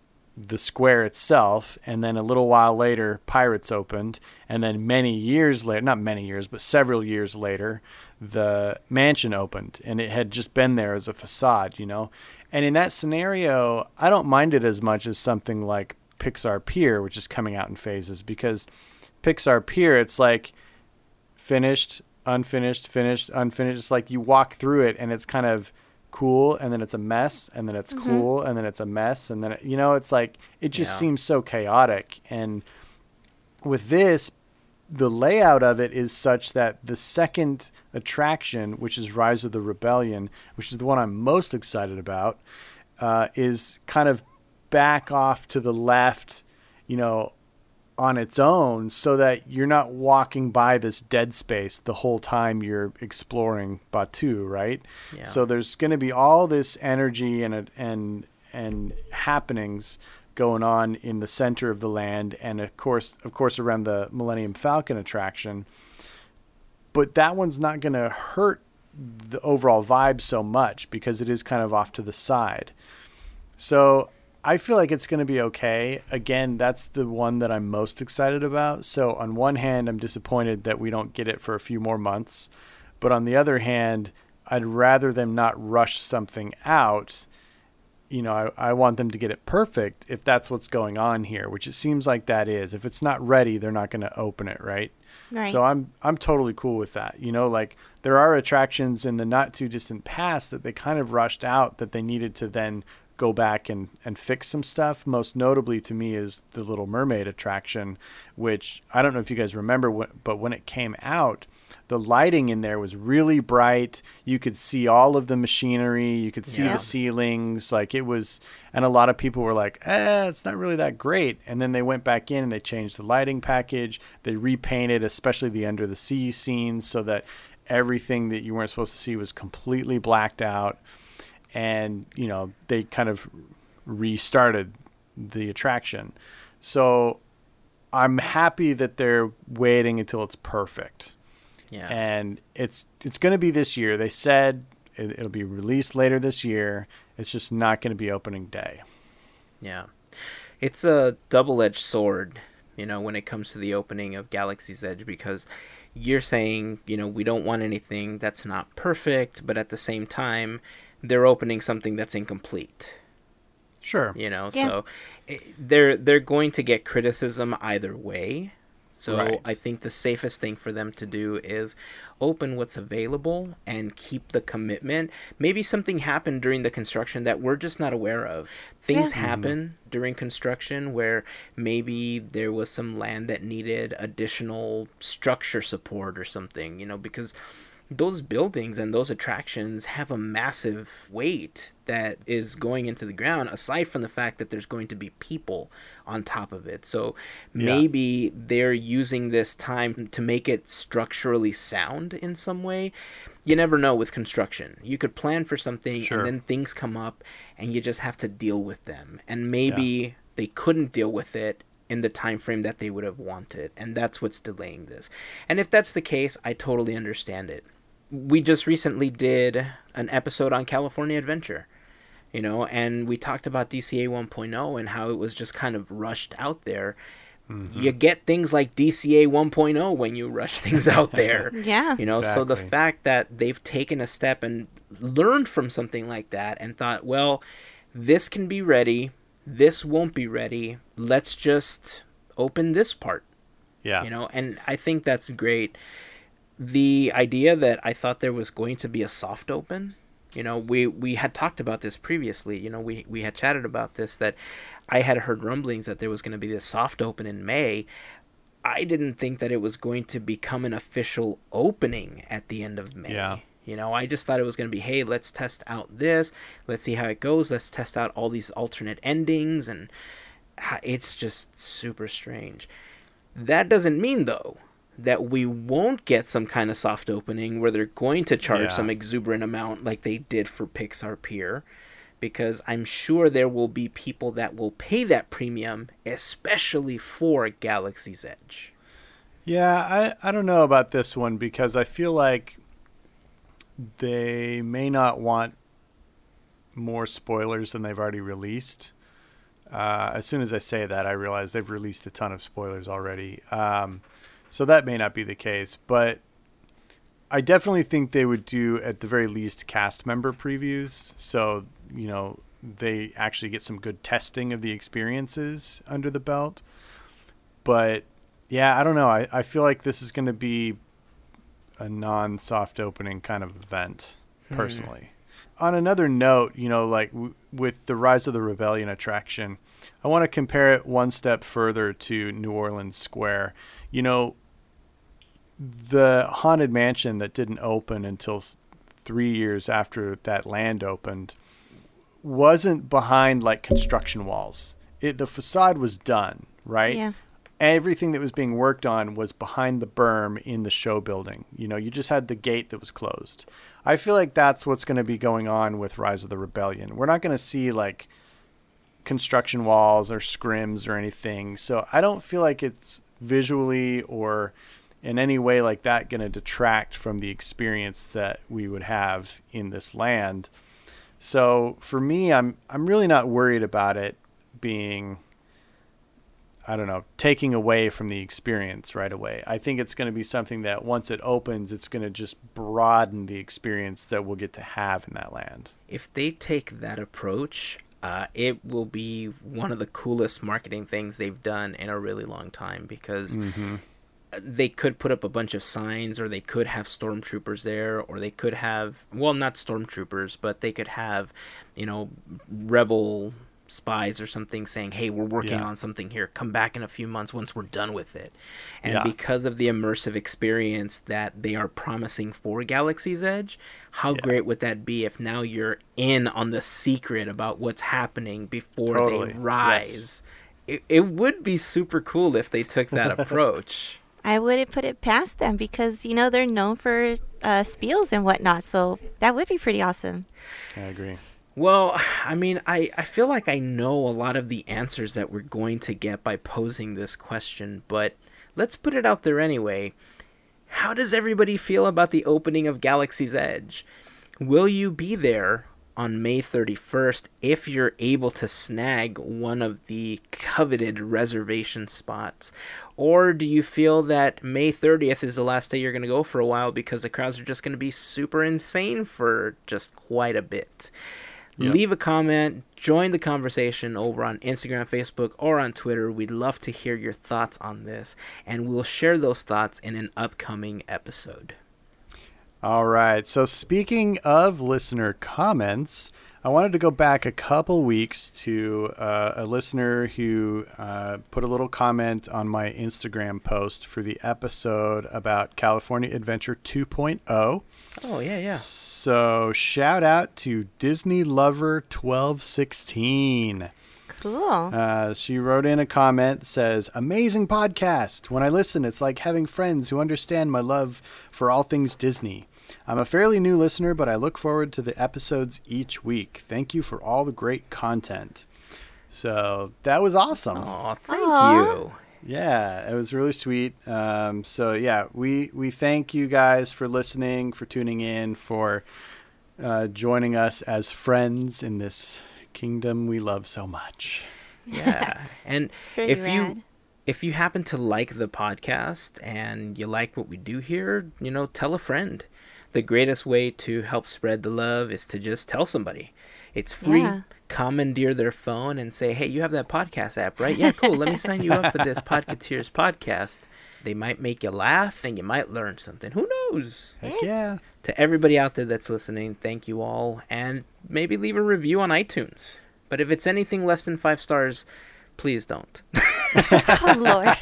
the square itself, and then a little while later, Pirates opened, and then many years later, not many years, but several years later, the mansion opened, and it had just been there as a facade, you know. And in that scenario, I don't mind it as much as something like Pixar Pier, which is coming out in phases, because Pixar Pier, it's like finished, unfinished, finished, unfinished. It's like you walk through it and it's kind of cool and then it's a mess and then it's cool and then it's a mess and then it, you know it's like it just Yeah. seems so chaotic and with this the layout of it is such that the second attraction which is rise of the rebellion which is the one i'm most excited about uh, is kind of back off to the left you know on its own so that you're not walking by this dead space the whole time you're exploring Batuu, right? Yeah. So there's going to be all this energy and and and happenings going on in the center of the land and of course of course around the Millennium Falcon attraction. But that one's not going to hurt the overall vibe so much because it is kind of off to the side. So I feel like it's going to be okay. Again, that's the one that I'm most excited about. So on one hand, I'm disappointed that we don't get it for a few more months, but on the other hand, I'd rather them not rush something out. You know, I, I want them to get it perfect if that's what's going on here, which it seems like that is. If it's not ready, they're not going to open it, right? Right. So I'm I'm totally cool with that. You know, like there are attractions in the not too distant past that they kind of rushed out that they needed to then go back and, and fix some stuff. Most notably to me is the Little Mermaid attraction, which I don't know if you guys remember, but when it came out, the lighting in there was really bright. You could see all of the machinery. You could see Yeah. the ceilings. Like it was, and a lot of people were like, eh, it's not really that great. And then they went back in and they changed the lighting package. They repainted, especially the under the sea scenes, so that everything that you weren't supposed to see was completely blacked out. And, you know, they kind of restarted the attraction. So I'm happy that they're waiting until it's perfect yeah. and it's it's going to be this year. They said it, it'll be released later this year. It's just not going to be opening day. Yeah. It's a double edged sword, you know, when it comes to the opening of Galaxy's Edge because you're saying, you know, we don't want anything that's not perfect, but at the same time, they're opening something that's incomplete. Sure. You know, Yeah. so eh, they're they're going to get criticism either way. So Right. I think the safest thing for them to do is open what's available and keep the commitment. Maybe something happened during the construction that we're just not aware of. Things Yeah. happen during construction where maybe there was some land that needed additional structure support or something, you know, because those buildings and those attractions have a massive weight that is going into the ground aside from the fact that there's going to be people on top of it. So Yeah. maybe they're using this time to make it structurally sound in some way. You never know with construction. You could plan for something Sure. and then things come up and you just have to deal with them. And maybe they couldn't deal with it in the time frame that they would have wanted. And that's what's delaying this. And if that's the case i totally understand it we just recently did an episode on california adventure you know and we talked about dca 1.0 and how it was just kind of rushed out there. Mm-hmm. You get things like dca 1.0 when you rush things out there. Yeah. you know so the fact that they've taken a step and learned from something like that and thought well this can be ready this won't be ready let's just open this part. Yeah. you know and i think that's great the idea that i thought there was going to be a soft open you know we we had talked about this previously you know we we had chatted about this that i had heard rumblings that there was going to be this soft open in may. I didn't think that it was going to become an official opening at the end of may. Yeah. you know i just thought it was going to be hey let's test out this let's see how it goes let's test out all these alternate endings and ah, it's just super strange. That doesn't mean though that we won't get some kind of soft opening where they're going to charge Yeah. some exuberant amount like they did for Pixar Pier because I'm sure there will be people that will pay that premium especially for Galaxy's Edge. Yeah, I, I don't know about this one because I feel like they may not want more spoilers than they've already released. Uh, as soon as I say that, I realize they've released a ton of spoilers already. Um, so that may not be the case, but I definitely think they would do at the very least cast member previews. So, you know, they actually get some good testing of the experiences under the belt. But yeah, I don't know. I, I feel like this is going to be a non soft opening kind of event, Hmm. personally. On another note, you know, like w- with the Rise of the Rebellion attraction, I want to compare it one step further to New Orleans Square. You know, the Haunted Mansion that didn't open until three years after that land opened wasn't behind like construction walls. It, the facade was done, right? Yeah. everything that was being worked on was behind the berm in the show building. You know, you just had the gate that was closed. I feel like that's what's going to be going on with Rise of the Rebellion. We're not going to see like construction walls or scrims or anything. So I don't feel like it's visually or in any way like that going to detract from the experience that we would have in this land. So for me, I'm I'm really not worried about it being I don't know, taking away from the experience right away. I think it's going to be something that once it opens, it's going to just broaden the experience that we'll get to have in that land. If they take that approach, uh, it will be one of the coolest marketing things they've done in a really long time because Mm-hmm. They could put up a bunch of signs or they could have stormtroopers there or they could have well not stormtroopers but they could have you know rebel spies or something saying hey we're working Yeah. on something here come back in a few months once we're done with it and Yeah. because of the immersive experience that they are promising for galaxy's edge how Yeah. great would that be if now you're in on the secret about what's happening before Totally. they rise it, it would be super cool if they took that approach I wouldn't put it past them because you know they're known for uh, spiels and whatnot, so that would be pretty awesome. I agree. Well, I mean, I, I feel like I know a lot of the answers that we're going to get by posing this question, but let's put it out there anyway. How does everybody feel about the opening of Galaxy's Edge? Will you be there on May 31st if you're able to snag one of the coveted reservation spots? Or do you feel that May 30th is the last day you're going to go for a while because the crowds are just going to be super insane for just quite a bit? Yep. Leave a comment, join the conversation over on Instagram, Facebook, or on Twitter. We'd love to hear your thoughts on this, and we'll share those thoughts in an upcoming episode. All right. So speaking of listener comments, I wanted to go back a couple weeks to uh, a listener who uh, put a little comment on my Instagram post for the episode about California Adventure 2.0. Oh yeah, yeah. So shout out to Disney Lover 1216. Cool. Uh, she wrote in a comment that says, Amazing podcast. When I listen, it's like having friends who understand my love for all things Disney. I'm a fairly new listener, but I look forward to the episodes each week. Thank you for all the great content. So that was awesome. Oh, thank Aw. you. Yeah, it was really sweet. Um, so yeah, we we thank you guys for listening, for tuning in, for uh, joining us as friends in this kingdom we love so much. Yeah. And if rad. you if you happen to like the podcast and you like what we do here, you know, tell a friend. The greatest way to help spread the love is to just tell somebody. It's free. Yeah. Commandeer their phone and say, "Hey, you have that podcast app, right? Yeah, cool. Let me sign you up for this Podcateers podcast." They might make you laugh and you might learn something. Who knows? Heck yeah. To everybody out there that's listening, thank you all. And maybe leave a review on iTunes. But if it's anything less than five stars, please don't. oh Lord.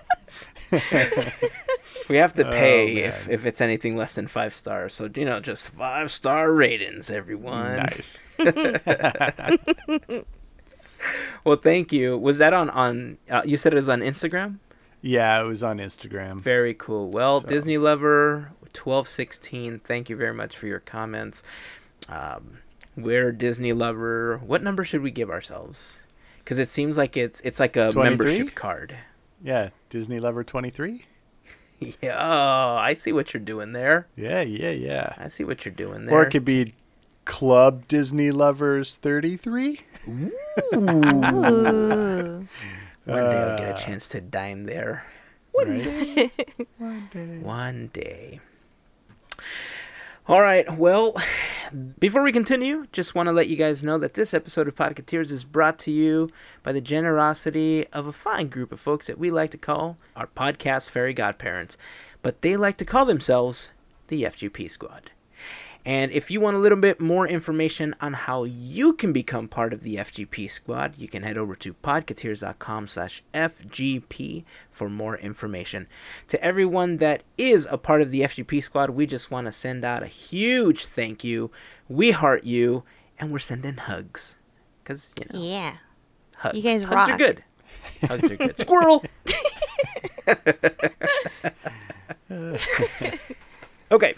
we have to Oh, pay man. if, if it's anything less than five stars. So, you know, just five star ratings, everyone. Nice. Well, thank you. Was that on, on uh, you said it was on Instagram? Yeah, it was on Instagram. Very cool. Well, So- Disney Lover 1216, thank you very much for your comments. Um, we're Disney Lover. What number should we give ourselves? Because it seems like it's it's like a 23? membership card. Yeah, Disney Lover 23. yeah, oh, I see what you're doing there. Yeah, yeah, yeah. I see what you're doing there. Or it could be Club Disney Lovers 33. Ooh. One day I'll get Uh, a chance to dine there. One Right? One day. One day. All right. Well, before we continue, just want to let you guys know that this episode of Podcateers is brought to you by the generosity of a fine group of folks that we like to call our podcast fairy godparents, but they like to call themselves the FGP Squad. And if you want a little bit more information on how you can become part of the FGP squad, you can head over to podcateers.com slash FGP for more information. To everyone that is a part of the FGP squad, we just want to send out a huge thank you. We heart you, and we're sending hugs. Because, you know, Yeah. hugs. You guys hugs are rock. good. Hugs are good. Squirrel! okay.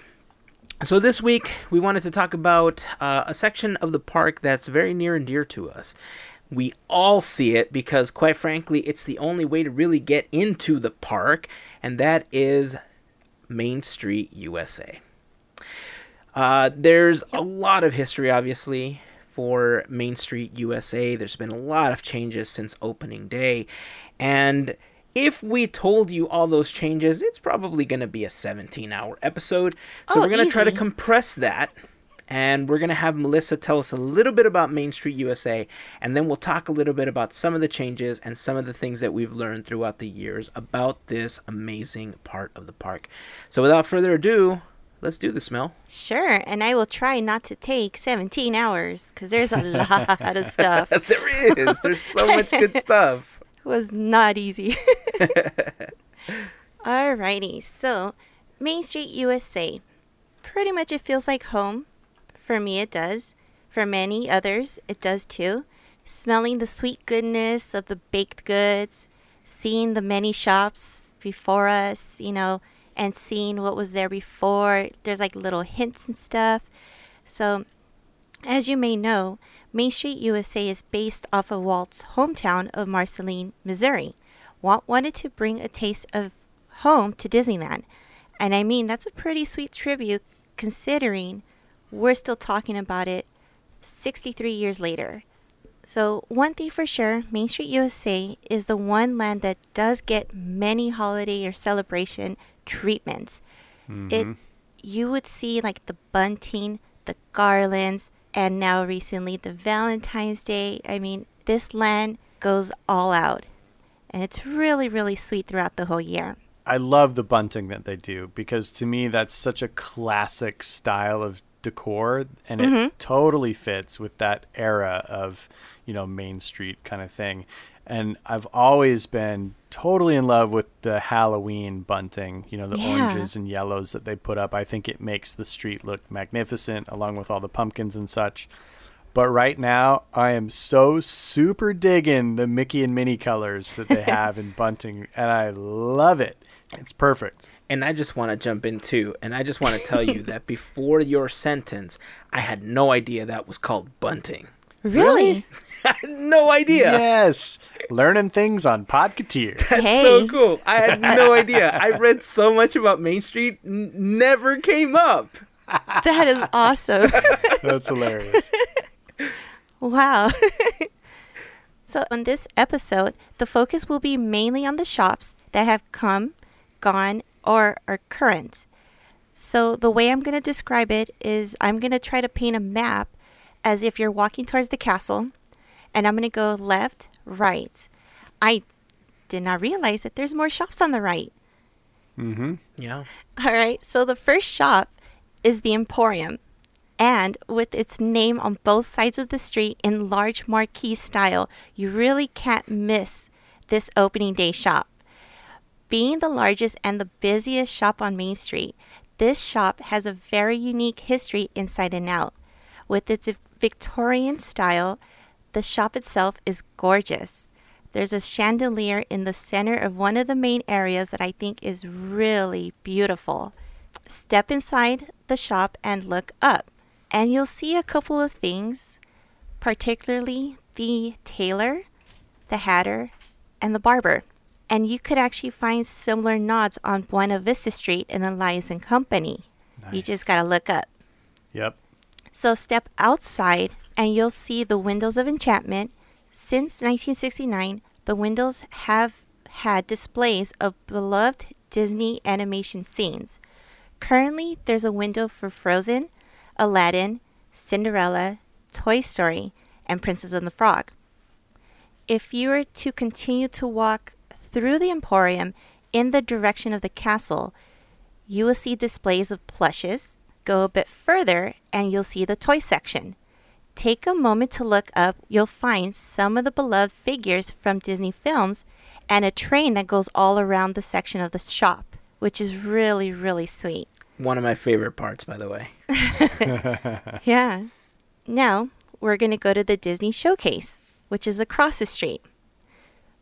So this week we wanted to talk about uh, a section of the park that's very near and dear to us. We all see it because, quite frankly, it's the only way to really get into the park, and that is Main Street, USA. Uh, there's a lot of history, obviously, for Main Street USA. There's been a lot of changes since opening day. And if we told you all those changes, it's probably going to be a 17 hour episode. So Oh, we're going to try to compress that. And we're going to have Melissa tell us a little bit about Main Street USA. And then we'll talk a little bit about some of the changes and some of the things that we've learned throughout the years about this amazing part of the park. So without further ado, let's do this, Mel. Sure. And I will try not to take 17 hours because there's a lot of stuff. There is. There's so much good stuff. Was not easy. Alrighty. So, Main Street USA. Pretty much it feels like home. For me, it does. For many others, it does too. Smelling the sweet goodness of the baked goods, seeing the many shops before us, you know, and seeing what was there before. There's like little hints and stuff. So, as you may know, Main Street USA is based off of Walt's hometown of Marceline, Missouri. Walt wanted to bring a taste of home to Disneyland. And I mean, that's a pretty sweet tribute considering we're still talking about it 63 years later. So, one thing for sure, Main Street USA is the one land that does get many holiday or celebration treatments. It mm-hmm. you would see like the bunting, the garlands, and now recently the Valentine's Day. I mean, this land goes all out. And it's really, really sweet throughout the whole year. I love the bunting that they do because to me that's such a classic style of decor, and Mm-hmm. it totally fits with that era of you know Main Street kind of thing. And I've always been totally in love with the Halloween bunting, you know, the Yeah. oranges and yellows that they put up. I think it makes the street look magnificent along with all the pumpkins and such. But right now, I am so super digging the Mickey and Minnie colors that they have in bunting, and I love it. It's perfect. And I just want to jump in too, and I just want to tell you that before your sentence, I had no idea that was called bunting. Really? I had no idea. Yes, learning things on Podcateer. That's Hey. so cool. I had no idea. I read so much about Main Street, n- never came up. That is awesome. That's hilarious. Wow. so, on this episode, the focus will be mainly on the shops that have come, gone, or are current. So, the way I'm going to describe it is I'm going to try to paint a map as if you're walking towards the castle, and I'm going to go left, right. I did not realize that there's more shops on the right. Mm-hmm. Yeah. All right, so the first shop is the Emporium, and with its name on both sides of the street in large marquee style, you really can't miss this opening day shop. Being the largest and the busiest shop on Main Street, this shop has a very unique history inside and out. With its Victorian style, the shop itself is gorgeous. There's a chandelier in the center of one of the main areas that I think is really beautiful. Step inside the shop and look up, and you'll see a couple of things, particularly the tailor, the hatter, and the barber. And you could actually find similar nods on Buena Vista Street in Elias and Company. You just gotta look up. Yep. So step outside and you'll see the windows of enchantment. Since 1969, the windows have had displays of beloved Disney animation scenes. Currently, there's a window for Frozen, Aladdin, Cinderella, Toy Story, and Princess and the Frog. If you were to continue to walk through the Emporium in the direction of the castle, you will see displays of plushes. Go a bit further and you'll see the toy section. Take a moment to look up, you'll find some of the beloved figures from Disney films and a train that goes all around the section of the shop, which is really, really sweet. One of my favorite parts, by the way. Yeah. Now, we're going to go to the Disney Showcase, which is across the street.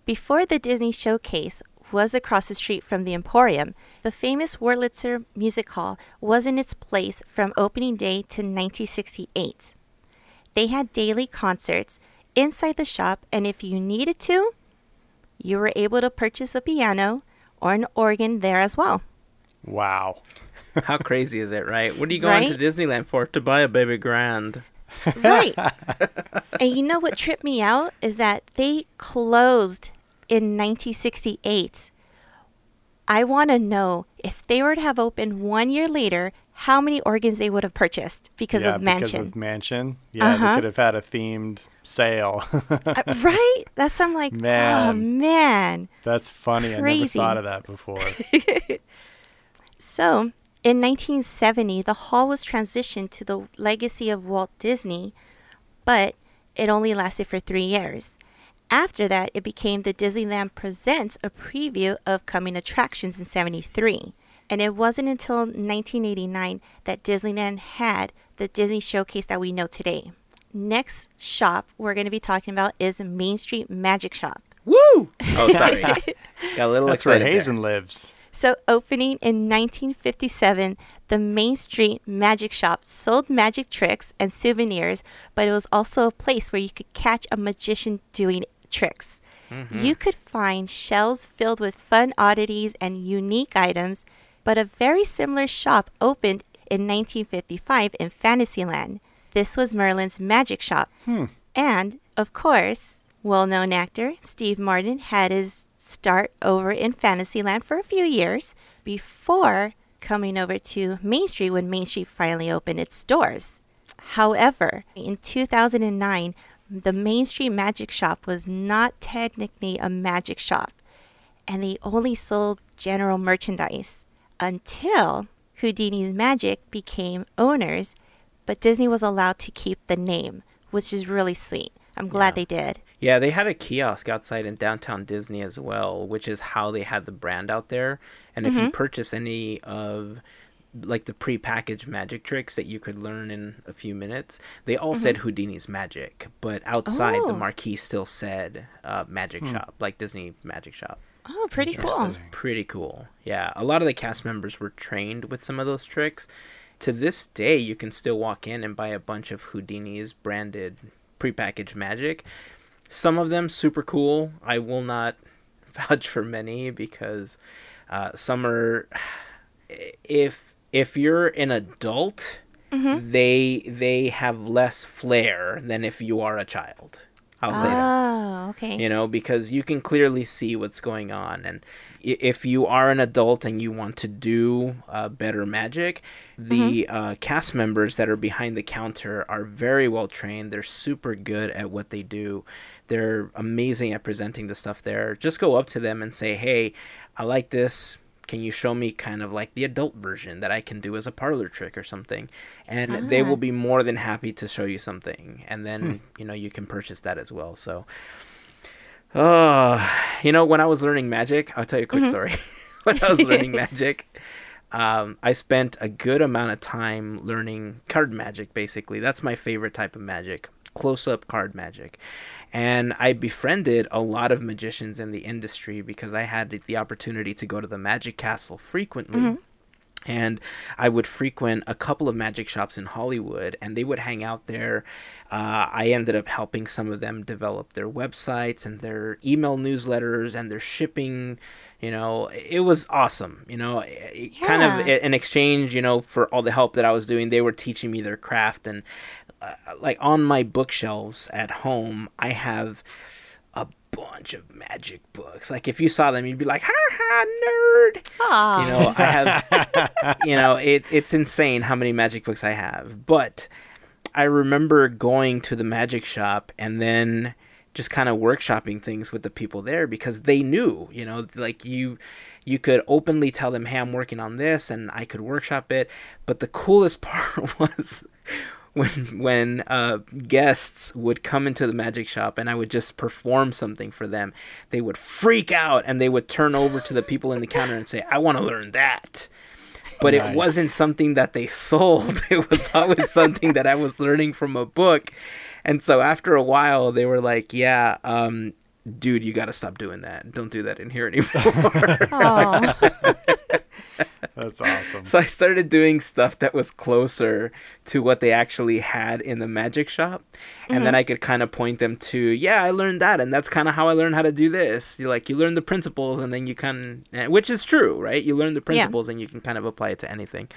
Before the Disney Showcase was across the street from the Emporium, the famous Wurlitzer Music Hall was in its place from opening day to 1968. They had daily concerts inside the shop, and if you needed to, you were able to purchase a piano or an organ there as well. Wow. How crazy is it, right? What are you going Right? to Disneyland for? To buy a baby grand. Right. and you know what tripped me out is that they closed in 1968. I want to know if they were to have opened one year later, how many organs they would have purchased because yeah, of Mansion. Because of Mansion. Yeah, Uh-huh. they could have had a themed sale. Uh, right? That's I'm like, oh Man. man. That's funny. I never thought of that before. So, in 1970, the hall was transitioned to the legacy of Walt Disney, but it only lasted for three years. After that, it became the Disneyland Presents, a preview of coming attractions in 73. And it wasn't until 1989 that Disneyland had the Disney Showcase that we know today. Next shop we're going to be talking about is Main Street Magic Shop. Woo! Oh, sorry. Got a little That's where excited. there. Hazen lives. So, opening in 1957, the Main Street Magic Shop sold magic tricks and souvenirs, but it was also a place where you could catch a magician doing tricks. Mm-hmm. You could find shelves filled with fun oddities and unique items, but a very similar shop opened in 1955 in Fantasyland. This was Merlin's Magic Shop. Hmm. And, of course, well known actor Steve Martin had his start over in Fantasyland for a few years before coming over to Main Street when Main Street finally opened its doors. However, in 2009, the Main Street Magic Shop was not technically a magic shop, and they only sold general merchandise until Houdini's Magic became owners but Disney was allowed to keep the name, which is really sweet. I'm glad Yeah. they did. Yeah, they had a kiosk outside in downtown Disney as well, which is how they had the brand out there. And if you mm-hmm. purchase any of like the pre-packaged magic tricks that you could learn in a few minutes, they all said mm-hmm. Houdini's magic, but outside the Oh. marquee still said uh, Magic hmm. Shop, like Disney Magic Shop. Oh, pretty cool. Pretty cool. Yeah, a lot of the cast members were trained with some of those tricks. To this day, you can still walk in and buy a bunch of Houdini's branded prepackaged magic. Some of them super cool. I will not vouch for many because uh, some are. If if you're an adult, they they have less flair than if you are a child. I'll say that. Oh, okay. you know because you can clearly see what's going on. And if you are an adult and you want to do uh, better magic the uh, cast members that are behind the counter are very well trained. They're super good at what they do. They're amazing at presenting the stuff there. Just go up to them and say hey i like this can you show me kind of like the adult version that I can do as a parlor trick or something? And they will be more than happy to show you something. And then, you know, you can purchase that as well. So, uh, you know, when I was learning magic, I'll tell you a quick story. when I was learning magic, um, I spent a good amount of time learning card magic, basically. That's my favorite type of magic close up card magic. And I befriended a lot of magicians in the industry because I had the opportunity to go to the Magic Castle frequently and I would frequent a couple of magic shops in Hollywood, and they would hang out there. Uh, I ended up helping some of them develop their websites and their email newsletters and their shipping. You know, it was awesome. You know, it- kind of in exchange, you know, for all the help that I was doing, they were teaching me their craft. And Uh, like on my bookshelves at home, I have a bunch of magic books. Like if you saw them, you'd be like, "Ha ha, nerd!" Aw. You know, I have, you know, it, it's insane how many magic books I have. But I remember going to the magic shop and then just kind of workshopping things with the people there because they knew, you know, like you you could openly tell them, "Hey, I'm working on this," and I could workshop it. But the coolest part was when when uh, guests would come into the magic shop and I would just perform something for them, they would freak out and they would turn over to the people in the counter and say, "I want to learn that." But Nice. it wasn't something that they sold. It was always something that I was learning from a book. And so after a while, they were like, "Yeah, um, dude, you got to stop doing that. Don't do that in here anymore." Aw. That's awesome. So I started doing stuff that was closer to what they actually had in the magic shop. And then mm-hmm. I could kind of point them to, yeah, I learned that. And that's kind of how I learned how to do this. You like, you learn the principles and then you can, eh, which is true, right? You learn the principles and you can kind of apply it to anything.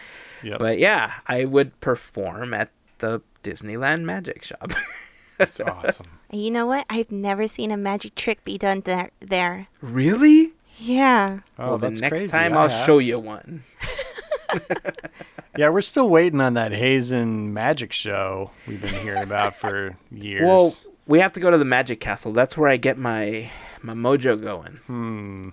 Yep. But yeah, I would perform at the Disneyland magic shop. That's awesome. You know what? I've never seen a magic trick be done there. There. really? Yeah. Oh, well, the next crazy. time I I'll have. show you one. Yeah, we're still waiting on that Hazen magic show we've been hearing about for years. Well, we have to go to the magic castle. That's where I get my my mojo going. hmm.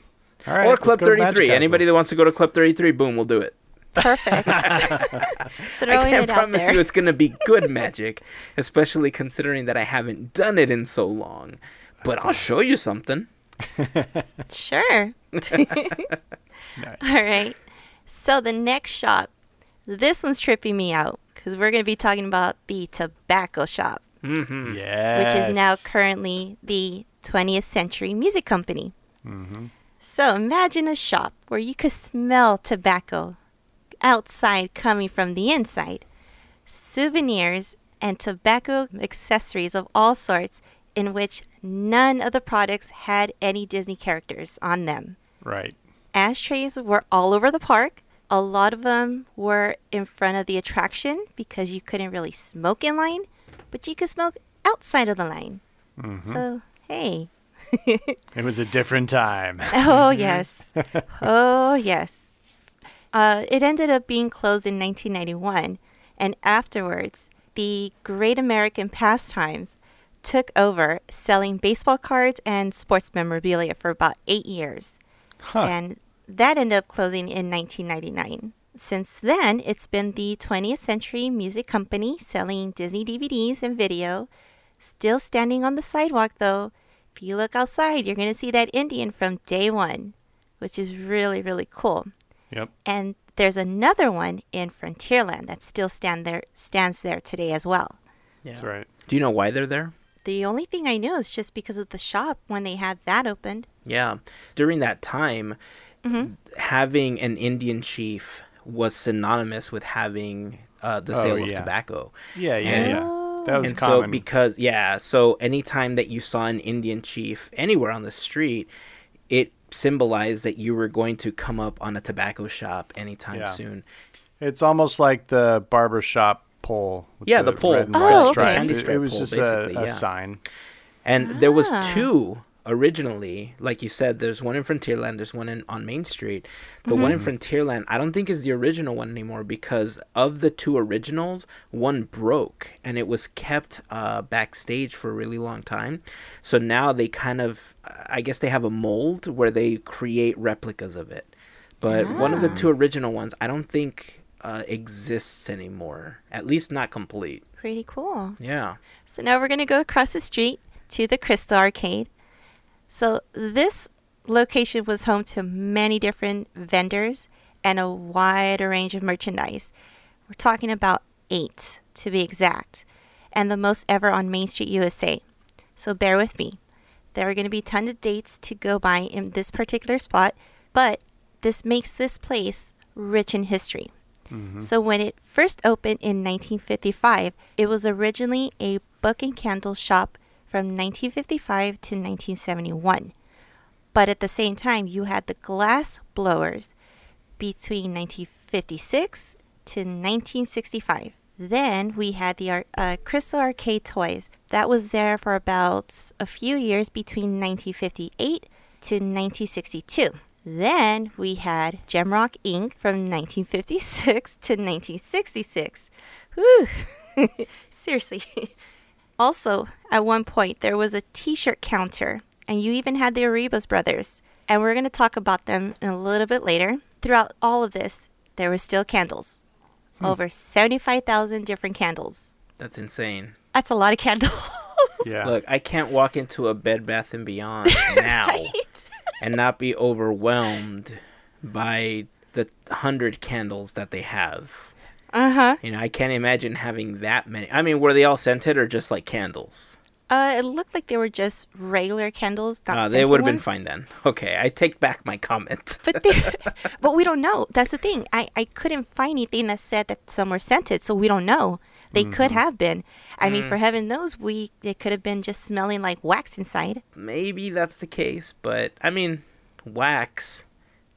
All right, or Club go to Magic 33. Anybody that wants to go to Club 33, boom, we'll do it. Perfect. I can't promise you it's going to be good magic, especially considering that I haven't done it in so long. But I'll show you something. Sure. Nice. All right. So the next shop, this one's tripping me out because we're going to be talking about the tobacco shop, hmm Yes. which is now currently the 20th Century Music Company. hmm So imagine a shop where you could smell tobacco outside coming from the inside, souvenirs and tobacco accessories of all sorts, in which none of the products had any Disney characters on them. Right. Ashtrays were all over the park. A lot of them were in front of the attraction because you couldn't really smoke in line, but you could smoke outside of the line. Mhm. So, hey. It was a different time. Oh, yes. oh, yes. Uh, it ended up being closed in 1991, and afterwards, the Great American Pastimes took over selling baseball cards and sports memorabilia for about eight years. Huh. And that ended up closing in 1999. Since then, it's been the 20th Century Music Company selling Disney DVDs and video. Still standing on the sidewalk, though. If you look outside, you're going to see that Indian from day one, which is really, really cool. Yep. And there's another one in Frontierland that still stand there, stands there today as well. Yeah. That's right. Do you know why they're there? The only thing I knew is just because of the shop when they had that opened. Yeah. During that time, Mhm. having an Indian chief was synonymous with having uh, the Oh, sale of tobacco. Yeah, yeah, And- yeah. That was and common. so because yeah, so anytime that you saw an Indian chief anywhere on the street, it symbolized that you were going to come up on a tobacco shop anytime Yeah. soon. It's almost like the barber shop pole. with Yeah, the pole. red and Oh, white okay. stripe. Candy It- stripe it was pole, just a, basically, a yeah. sign. And there was Ah. two originally, like you said, there's one in Frontierland, there's one in on Main Street. The one in Mm-hmm. Frontierland, I don't think is the original one anymore because of the two originals, one broke and it was kept uh, backstage for a really long time. So now they kind of, I guess they have a mold where they create replicas of it. But one of the Ah. two original ones, I don't think uh, exists anymore. At least not complete. Pretty cool. Yeah. So now we're going to go across the street to the Crystal Arcade. So this location was home to many different vendors and a wide range of merchandise. We're talking about eight to be exact, and the most ever on Main Street, USA. So bear with me. There are going to be tons of dates to go by in this particular spot, but this makes this place rich in history. So when it first opened in 1955, it was originally a book and candle shop from 1955 to 1971. But at the same time, you had the glass blowers between 1956 to 1965. Then we had the uh, Crystal Arcade Toys. That was there for about a few years between 1958 to 1962. Then we had Gemrock Inc. from 1956 to 1966. Whew. Seriously. Also, at one point, there was a t shirt counter, and you even had the Arribas brothers. And we're going to talk about them in a little bit later. Throughout all of this, there were still candles. Hmm. Over 75,000 different candles. That's insane. That's a lot of candles. Yeah. Look, I can't walk into a Bed Bath and Beyond now and not be overwhelmed by the hundred candles that they have. Uh huh. You know, I can't imagine having that many. I mean, were they all scented or just like candles? Uh, it looked like they were just regular candles, not Uh, they would have been fine then. Okay, I take back my comment. But they, but we don't know. That's the thing. I, I couldn't find anything that said that some were scented, so we don't know. They could Mm-hmm. have been. I mean, Mm. for heaven knows, we it could have been just smelling like wax inside. Maybe that's the case, but I mean, wax.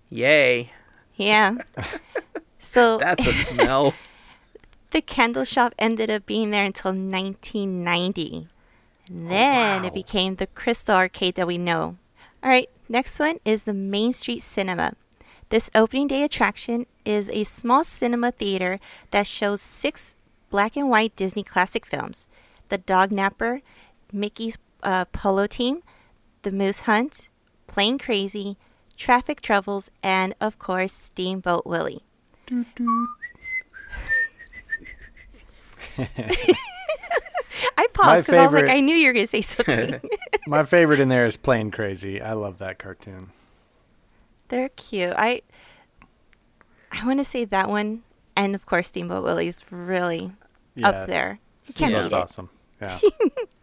Yay. Yeah. so That's a smell. the candle shop ended up being there until 1990. And then Oh, wow. it became the Crystal Arcade that we know. All right, next one is the Main Street Cinema. This opening day attraction is a small cinema theater that shows six black and white Disney classic films The Dog Napper, Mickey's uh, Polo Team, The Moose Hunt, Plane Crazy, Traffic Troubles, and of course, Steamboat Willie. I paused because I was like, I knew you were going to say something. My favorite in there is Plane Crazy. I love that cartoon. They're cute. I I want to say that one, and of course, Steamboat Willie's really Yeah, up there. You can't Steamboat's awesome. Yeah.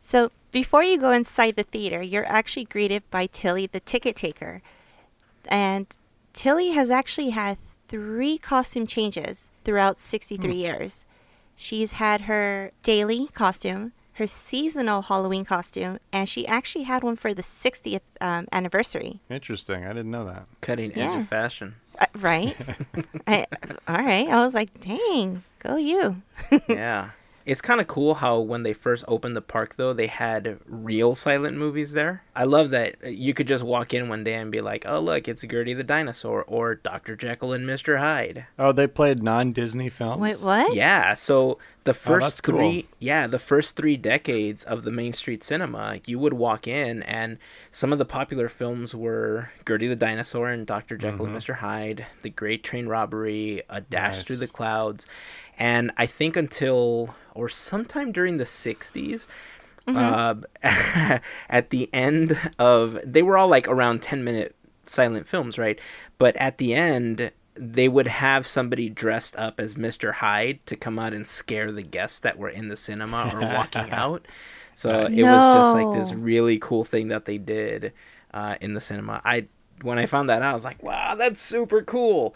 So before you go inside the theater, you're actually greeted by Tilly, the ticket taker, and Tilly has actually had three costume changes throughout 63 hmm. years. She's had her daily costume, her seasonal Halloween costume, and she actually had one for the 60th um, anniversary. Interesting. I didn't know that. Cutting edge of fashion. Uh, right? I, all right. I was like, dang, go you. yeah. It's kind of cool how when they first opened the park, though, they had real silent movies there. I love that uh, you could just walk in one day and be like, oh, look, it's Gertie the Dinosaur or Dr. Jekyll and Mr. Hyde. Oh, they played non-Disney films. Wait, what? Yeah, so the Oh, first that's cool. three yeah the first three decades of the main street cinema you would walk in and some of the popular films were gertie the dinosaur and dr jekyll and mm-hmm. mr hyde the great train robbery a dash through the clouds and i think until or sometime during the 60s uh, at the end of they were all like around 10 minute silent films right but at the end they would have somebody dressed up as Mr. Hyde to come out and scare the guests that were in the cinema or walking out. So it was just like this really cool thing that they did uh, in the cinema. I when I found that out, I was like, "Wow, that's super cool!"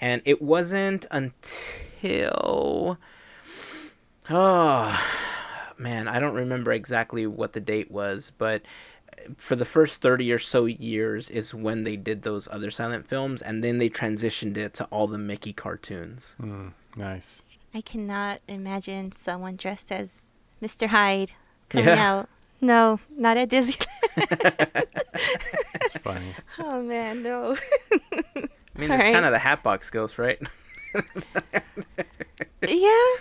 And it wasn't until oh man, I don't remember exactly what the date was, but for the first 30 or so years is when they did those other silent films and then they transitioned it to all the Mickey cartoons. Mm, nice. I cannot imagine someone dressed as Mr. Hyde coming Yeah. out. No, not at Disneyland. It's funny. oh man, no. I mean, it's Alright. kind of the Hatbox Ghost, right? yeah.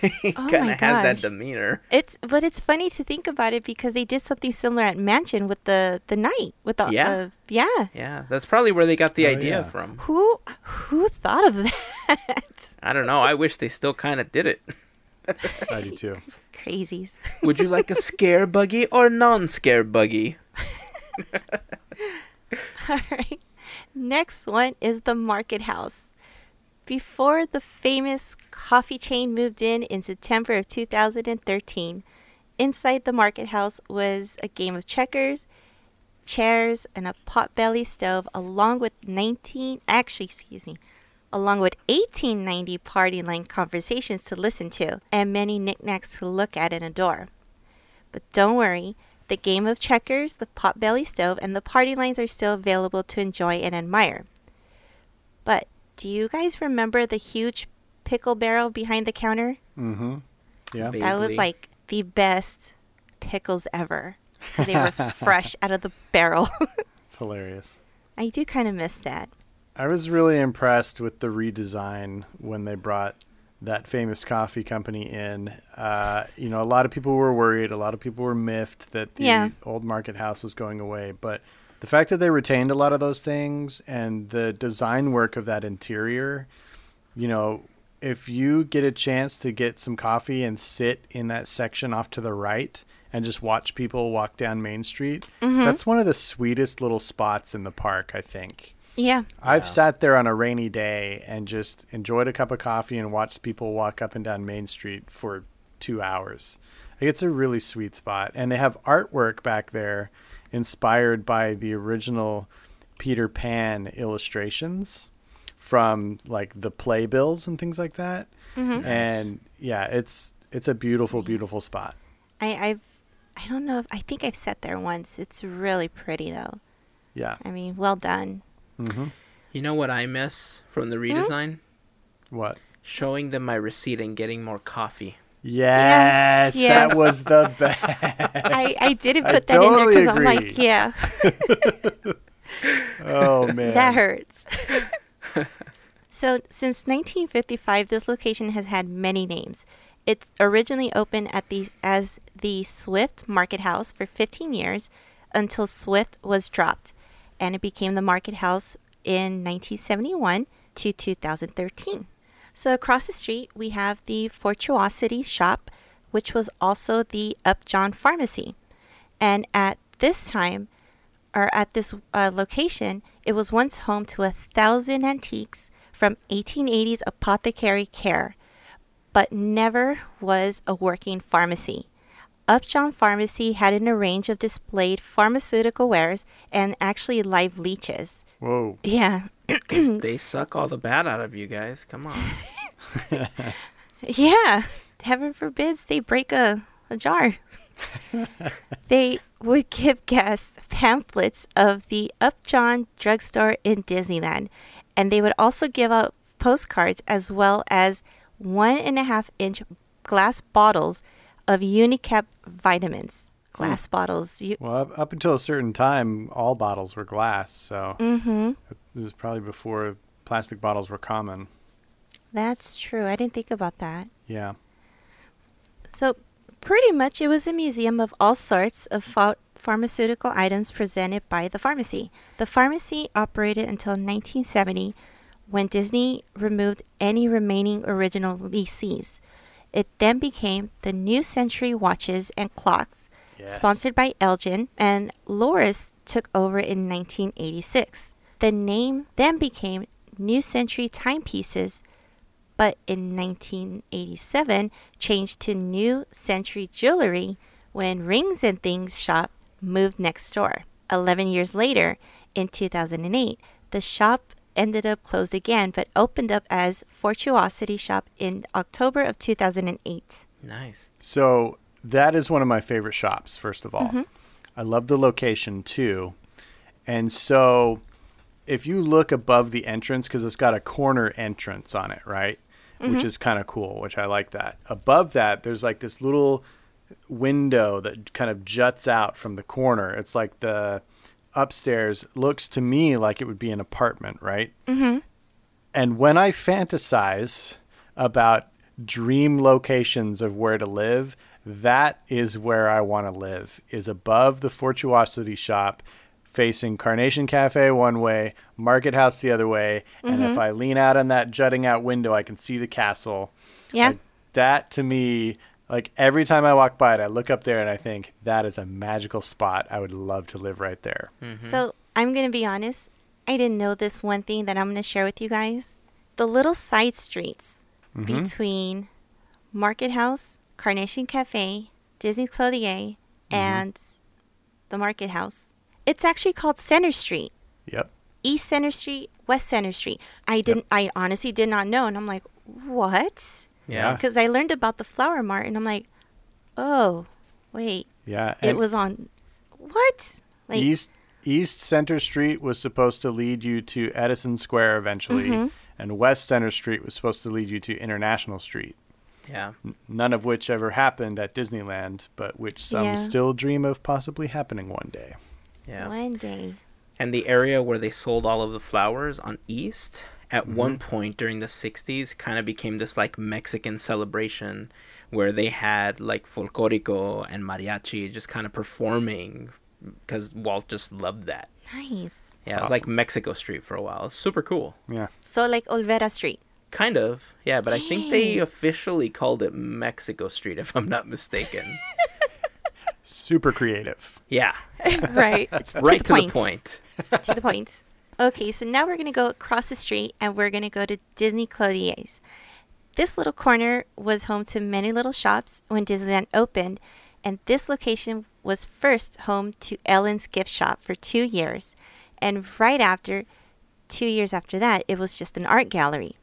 he Oh kind my of has that gosh. demeanor. It's but it's funny to think about it because they did something similar at Mansion with the the night with the Yeah. uh, yeah. Yeah, that's probably where they got the Oh, idea yeah. from. Who who thought of that? I don't know. I wish they still kind of did it. I do too. Crazies. Would you like a scare buggy or non-scare buggy? All right. Next one is the Market House. Before the famous coffee chain moved in in September of 2013, inside the Market House was a game of checkers, chairs, and a potbelly stove, along with 19, actually, excuse me, along with 1890 party line conversations to listen to, and many knickknacks to look at and adore. But don't worry, the game of checkers, the potbelly stove, and the party lines are still available to enjoy and admire. But do you guys remember the huge pickle barrel behind the counter? Mm-hmm. Yeah. Ba- That was like the best pickles ever. They were fresh out of the barrel. It's hilarious. I do kind of miss that. I was really impressed with the redesign when they brought that famous coffee company in. Uh, you know, a lot of people were worried. A lot of people were miffed that the Yeah. old market house was going away. But the fact that they retained a lot of those things and the design work of that interior, you know, if you get a chance to get some coffee and sit in that section off to the right and just watch people walk down Main Street, mm-hmm. that's one of the sweetest little spots in the park, I think. Yeah. I've Yeah. sat there on a rainy day and just enjoyed a cup of coffee and watched people walk up and down Main Street for two hours. Like, it's a really sweet spot. And they have artwork back there inspired by the original Peter Pan illustrations from like the playbills and things like that. Mhm. And yeah, it's it's a beautiful, beautiful spot. I, I've, I don't know if, I think I've sat there once. It's really pretty though. Yeah. I mean, well done. hmm You know what I miss from the redesign? What? Showing them my receipt and getting more coffee. Yes, Yes. that was the best. I, I didn't I put that in there because I'm like, yeah, oh man, that hurts. so, since 1955, this location has had many names. It originally opened at the as the Swift Market House for 15 years until Swift was dropped, and it became the Market House in 1971 to 2013. So across the street, we have the Fortuosity shop, which was also the Upjohn Pharmacy. And at this time, or at this uh, location, it was once home to a thousand antiques from 1880s apothecary care, but never was a working pharmacy. Upjohn Pharmacy had in a range of displayed pharmaceutical wares and actually live leeches. Whoa. Yeah, they suck all the bad out of you guys. Come on. Yeah, heaven forbids they break a, a jar. they would give guests pamphlets of the Upjohn drugstore in Disneyland, and they would also give out postcards as well as one and a half inch glass bottles of Unicap vitamins. Glass bottles. You, Well, up, up until a certain time, all bottles were glass, so mm-hmm. it was probably before plastic bottles were common. That's true. I didn't think about that. Yeah. So, pretty much, it was a museum of all sorts of ph- pharmaceutical items presented by the pharmacy. The pharmacy operated until 1970 when Disney removed any remaining original leasees. It then became the New Century Watches and Clocks, Yes. sponsored by Elgin, and Lorus took over in 1986. The name then became New Century Timepieces, but in 1987 changed to New Century Jewelry when Rings and Things shop moved next door. 11 years later, in 2008, the shop ended up closed again but opened up as Fortuosity Shop in October of 2008. Nice. So that is one of my favorite shops, first of all. I love the location too. And so if you look above the entrance, because it's got a corner entrance on it, right? Which is kind of cool, which I like that. Above that, there's like this little window that kind of juts out from the corner. It's like the upstairs looks to me like it would be an apartment, right? Mm-hmm. And when I fantasize about dream locations of where to live, that is where I want to live. Is above the Fortuosity shop, facing Carnation Cafe one way, Market House the other way, and if mm-hmm. I lean out on that jutting out window, I can see the castle. Yeah. Like, that to me, like every time I walk by it, I look up there and I think that is a magical spot. I would love to live right there. Mm-hmm. So I'm going to be honest. I didn't know this one thing that I'm going to share with you guys. The little side streets mm-hmm. between Market House, Carnation Cafe, Disney Clothier, and the Market House. It's actually called Center Street. Yep. East Center Street, West Center Street. I didn't I honestly did not know and I'm like, "What?" Yeah. Cuz I learned about the Flower Mart and I'm like, "Oh, wait. Yeah. It was on what?" Like East East Center Street was supposed to lead you to Edison Square eventually, Mm-hmm. and West Center Street was supposed to lead you to International Street. Yeah. None of which ever happened at Disneyland, but which some Yeah. still dream of possibly happening one day. Yeah. one day. And the area where they sold all of the flowers on East, at mm-hmm. one point during the 60s, kind of became this like Mexican celebration where they had like folklorico and mariachi just kind of performing because Walt just loved that. Nice. Yeah, it was like Mexico Street for a while. It's super cool. Yeah. So like Olvera Street. Kind of, yeah, but I think they officially called it Mexico Street, if I'm not mistaken. Super creative. yeah, right. It's right to, to the, the point. point. to the point. Okay, so now we're going to go across the street and we're going to go to Disney Clothier's. This little corner was home to many little shops when Disneyland opened, and this location was first home to Ellen's gift shop for two years. And right after, two years after that, it was just an art gallery.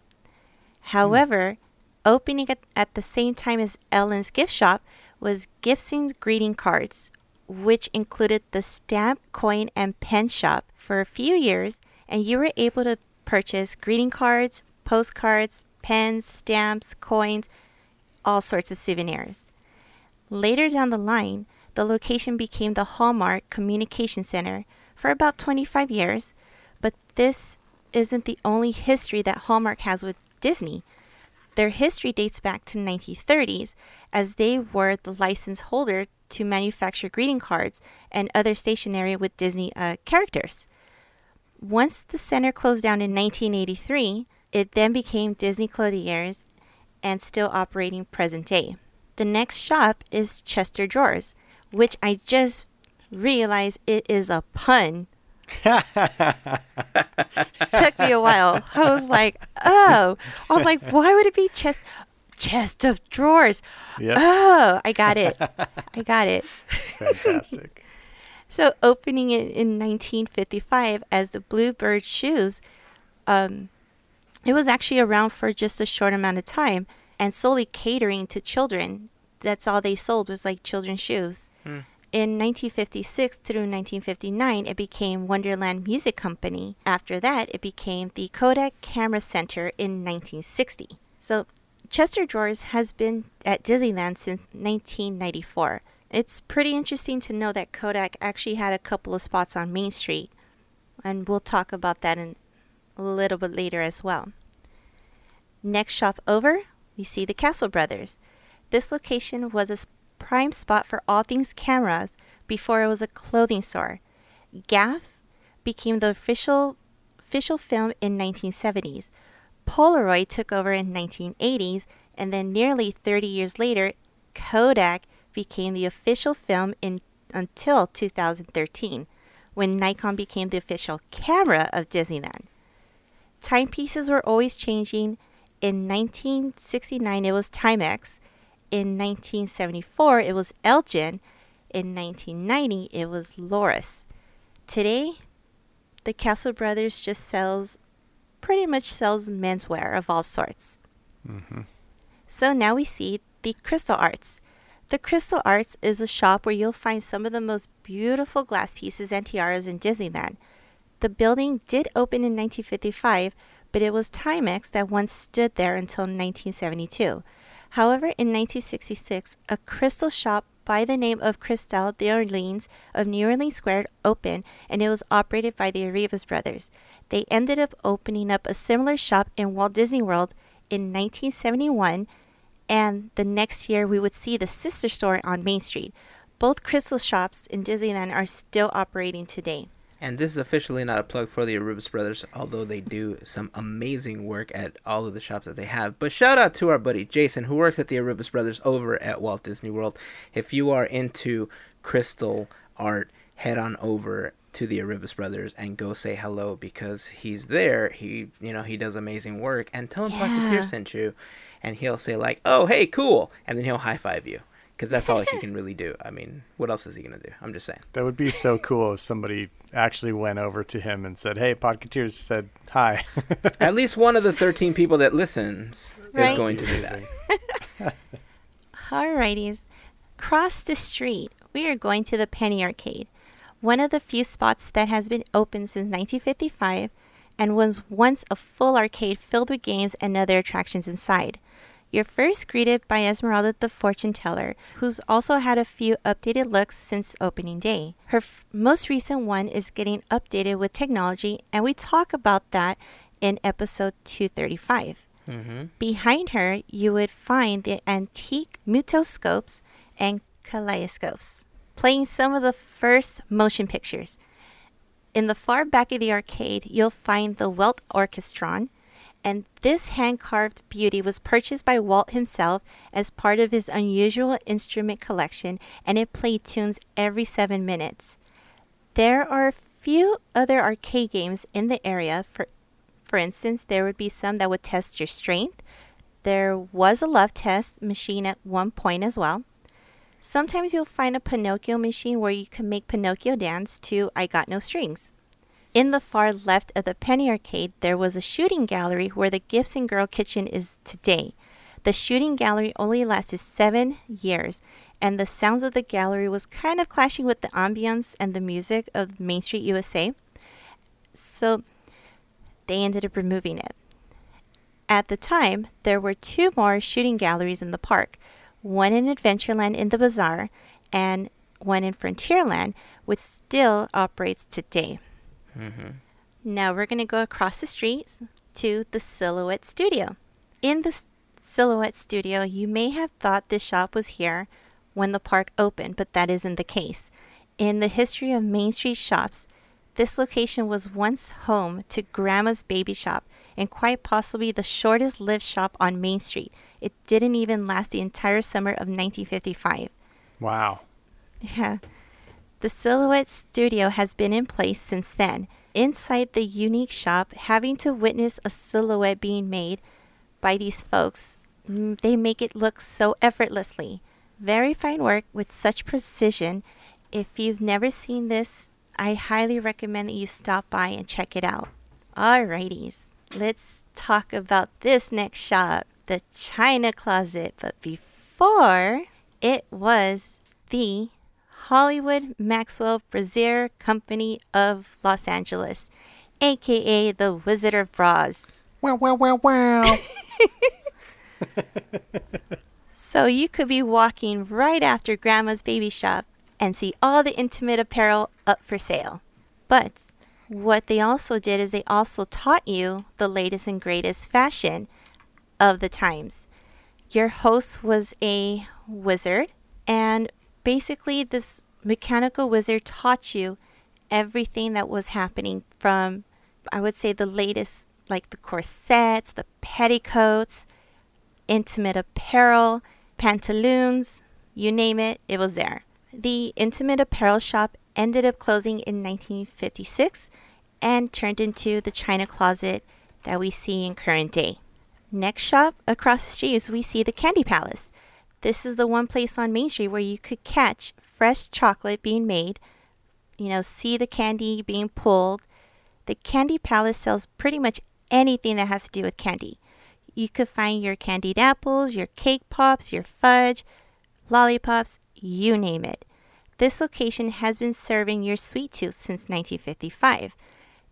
Hmm. However, opening at, at the same time as Ellen's gift shop was Gibson's greeting cards, which included the stamp, coin, and pen shop for a few years, and you were able to purchase greeting cards, postcards, pens, stamps, coins, all sorts of souvenirs. Later down the line, the location became the Hallmark Communication Center for about 25 years, but this isn't the only history that Hallmark has with Disney. Their history dates back to 1930s as they were the license holder to manufacture greeting cards and other stationery with Disney uh, characters. Once the center closed down in 1983, it then became Disney Clothiers and still operating present day. The next shop is Chester Drawers, which I just realized it is a pun. Took me a while. I was like, oh, I'm like, why would it be chest chest of drawers? Yep. Oh, I got it. I got it. Fantastic. So opening it in 1955 as the Bluebird Shoes, um, it was actually around for just a short amount of time and solely catering to children. That's all they sold was like children's shoes. In 1956 through 1959, it became Wonderland Music Company. After that, it became the Kodak Camera Center in 1960. So Chester Drawers has been at Disneyland since 1994. It's pretty interesting to know that Kodak actually had a couple of spots on Main Street, and we'll talk about that in a little bit later as well. Next shop over, we see the Castle Brothers. This location was a prime spot for all things cameras before it was a clothing store. GAF became the official official film in 1970s. Polaroid took over in 1980s, and then nearly 30 years later, Kodak became the official film in until 2013, when Nikon became the official camera of Disneyland. Timepieces were always changing. In 1969, it was Timex. In 1974, it was Elgin. In 1990, it was Lorus. Today, the Castle Brothers just sells pretty much sells menswear of all sorts. Mm-hmm. So now we see the Crystal Arts. The Crystal Arts is a shop where you'll find some of the most beautiful glass pieces and tiaras in Disneyland. The building did open in 1955, but it was Timex that once stood there until 1972. However, in 1966, a crystal shop by the name of Cristal d'Orleans of New Orleans Square opened, and it was operated by the Arribas brothers. They ended up opening up a similar shop in Walt Disney World in 1971, and the next year we would see the sister store on Main Street. Both crystal shops in Disneyland are still operating today. And this is officially not a plug for the Arribas brothers, although they do some amazing work at all of the shops that they have. But shout out to our buddy Jason, who works at the Arribas brothers over at Walt Disney World. If you are into crystal art, head on over to the Arribas brothers and go say hello because he's there. He, you know, he does amazing work. And tell him Yeah. Podcateer sent you, and he'll say like, "Oh, hey, cool," and then he'll high five you. Because that's all he can really do. I mean, what else is he gonna do? I'm just saying. That would be so cool if somebody actually went over to him and said, "Hey, Podcateers said hi." At least one of the 13 people that listens is going to do that. Alrighties. Cross the street, we are going to the Penny Arcade, one of the few spots that has been open since 1955 and was once a full arcade filled with games and other attractions inside. You're first greeted by Esmeralda the fortune teller, who's also had a few updated looks since opening day. Her f- most recent one is getting updated with technology, and we talk about that in episode 235. Mm-hmm. Behind her, you would find the antique mutoscopes and kaleidoscopes, playing some of the first motion pictures. In the far back of the arcade, you'll find the Welte Orchestrion, and this hand carved beauty was purchased by Walt himself as part of his unusual instrument collection, and it played tunes every seven minutes. There are a few other arcade games in the area. For, for instance, there would be some that would test your strength. There was a love test machine at one point as well. Sometimes you'll find a Pinocchio machine where you can make Pinocchio dance to I Got No Strings. In the far left of the Penny Arcade, there was a shooting gallery where the Gibson Girl Kitchen is today. The shooting gallery only lasted seven years, and the sounds of the gallery was kind of clashing with the ambience and the music of Main Street USA. So they ended up removing it. At the time, there were two more shooting galleries in the park one in Adventureland in the Bazaar and one in Frontierland, which still operates today. Mm-hmm. Now we're going to go across the street to the Silhouette Studio. In the Silhouette Studio, you may have thought this shop was here when the park opened, but that isn't the case. In the history of Main Street shops, this location was once home to Grandma's Baby Shop and quite possibly the shortest lived shop on Main Street. It didn't even last the entire summer of 1955. wow. Yeah. The Silhouette Studio has been in place since then. Inside the unique shop, having to witness a silhouette being made by these folks, mm, they make it look so effortlessly. Very fine work with such precision. If you've never seen this, I highly recommend that you stop by and check it out. Alrighties, let's talk about this next shop, the China Closet. But before, it was the Hollywood Maxwell Brassiere Company of Los Angeles, aka the Wizard of Bras. Wow, wow, wow, wow. So you could be walking right after Grandma's baby shop and see all the intimate apparel up for sale. But what they also did is they also taught you the latest and greatest fashion of the times. Your host was a wizard, and basically, this mechanical wizard taught you everything that was happening from, I would say, the latest, like the corsets, the petticoats, intimate apparel, pantaloons, you name it, it was there. The intimate apparel shop ended up closing in 1956 and turned into the china closet that we see in current day. Next shop across the street is we see the Candy Palace. This is the one place on Main Street where you could catch fresh chocolate being made, you know, see the candy being pulled. The Candy Palace sells pretty much anything that has to do with candy. You could find your candied apples, your cake pops, your fudge, lollipops, you name it. This location has been serving your sweet tooth since 1955.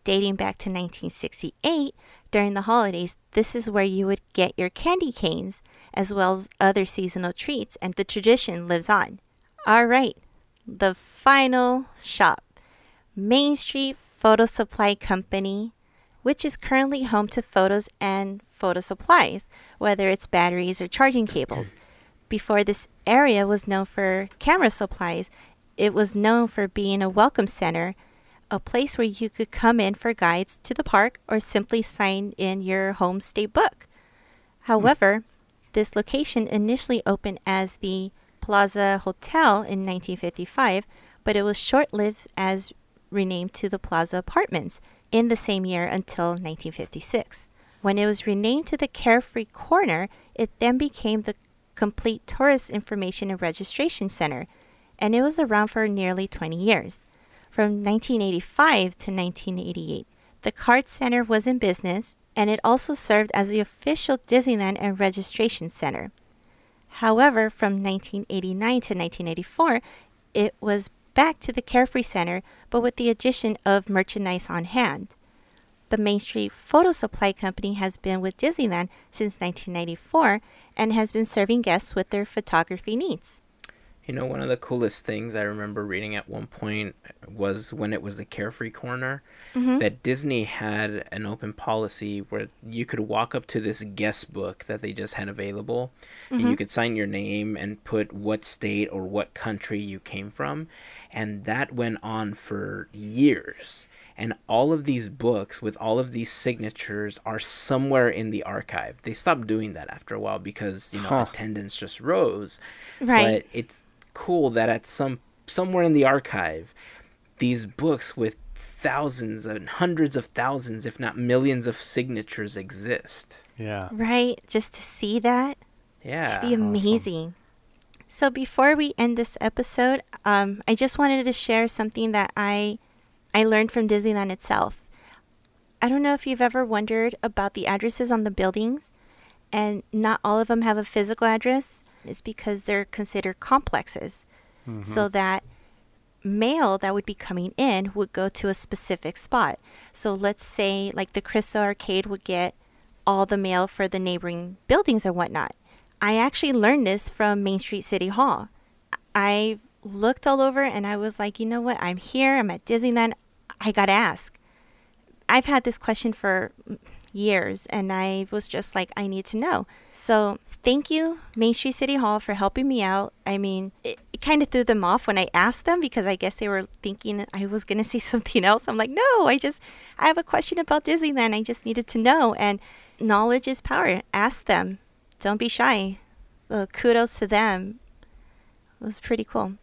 Dating back to 1968, during the holidays, this is where you would get your candy canes as well as other seasonal treats, and the tradition lives on. All right, the final shop Main Street Photo Supply Company, which is currently home to photos and photo supplies, whether it's batteries or charging cables. Before this area was known for camera supplies, it was known for being a welcome center, a place where you could come in for guides to the park or simply sign in your homestay book. However, this location initially opened as the Plaza Hotel in 1955, but it was short lived as renamed to the Plaza Apartments in the same year until 1956. When it was renamed to the Carefree Corner, it then became the Complete Tourist Information and Registration Center, and it was around for nearly 20 years. From 1985 to 1988, the Card Center was in business and it also served as the official Disneyland and registration center. However, from 1989 to 1984, it was back to the Carefree Center, but with the addition of merchandise on hand. The Main Street Photo Supply Company has been with Disneyland since 1994 and has been serving guests with their photography needs. You know, one of the coolest things I remember reading at one point was when it was the Carefree Corner Mm-hmm. that Disney had an open policy where you could walk up to this guest book that they just had available and Mm-hmm. you could sign your name and put what state or what country you came from. And that went on for years. And all of these books with all of these signatures are somewhere in the archive. They stopped doing that after a while because, you know, Huh. attendance just rose Right. but it's cool that at some somewhere in the archive these books with thousands and hundreds of thousands if not millions of signatures exist Yeah. Right? Just to see that. yeah It'd be amazing. So before we end this episode, um, I just wanted to share something that I I learned from Disneyland itself. I don't know if you've ever wondered about the addresses on the buildings, and not all of them have a physical address. It's because they're considered complexes, mm-hmm. so that mail that would be coming in would go to a specific spot. So let's say like the Crystal Arcade would get all the mail for the neighboring buildings or whatnot. I actually learned this from Main Street City Hall. I looked all over and I was like, you know what? I'm here. I'm at Disneyland. I got to ask. I've had this question for years and I was just like, I need to know. So thank you, Main Street City Hall, for helping me out. I mean, it, it kind of threw them off when I asked them because I guess they were thinking I was going to say something else. I'm like, no, I just, I have a question about Disneyland. I just needed to know. And knowledge is power. Ask them. Don't be shy. Uh, kudos to them. It was pretty cool.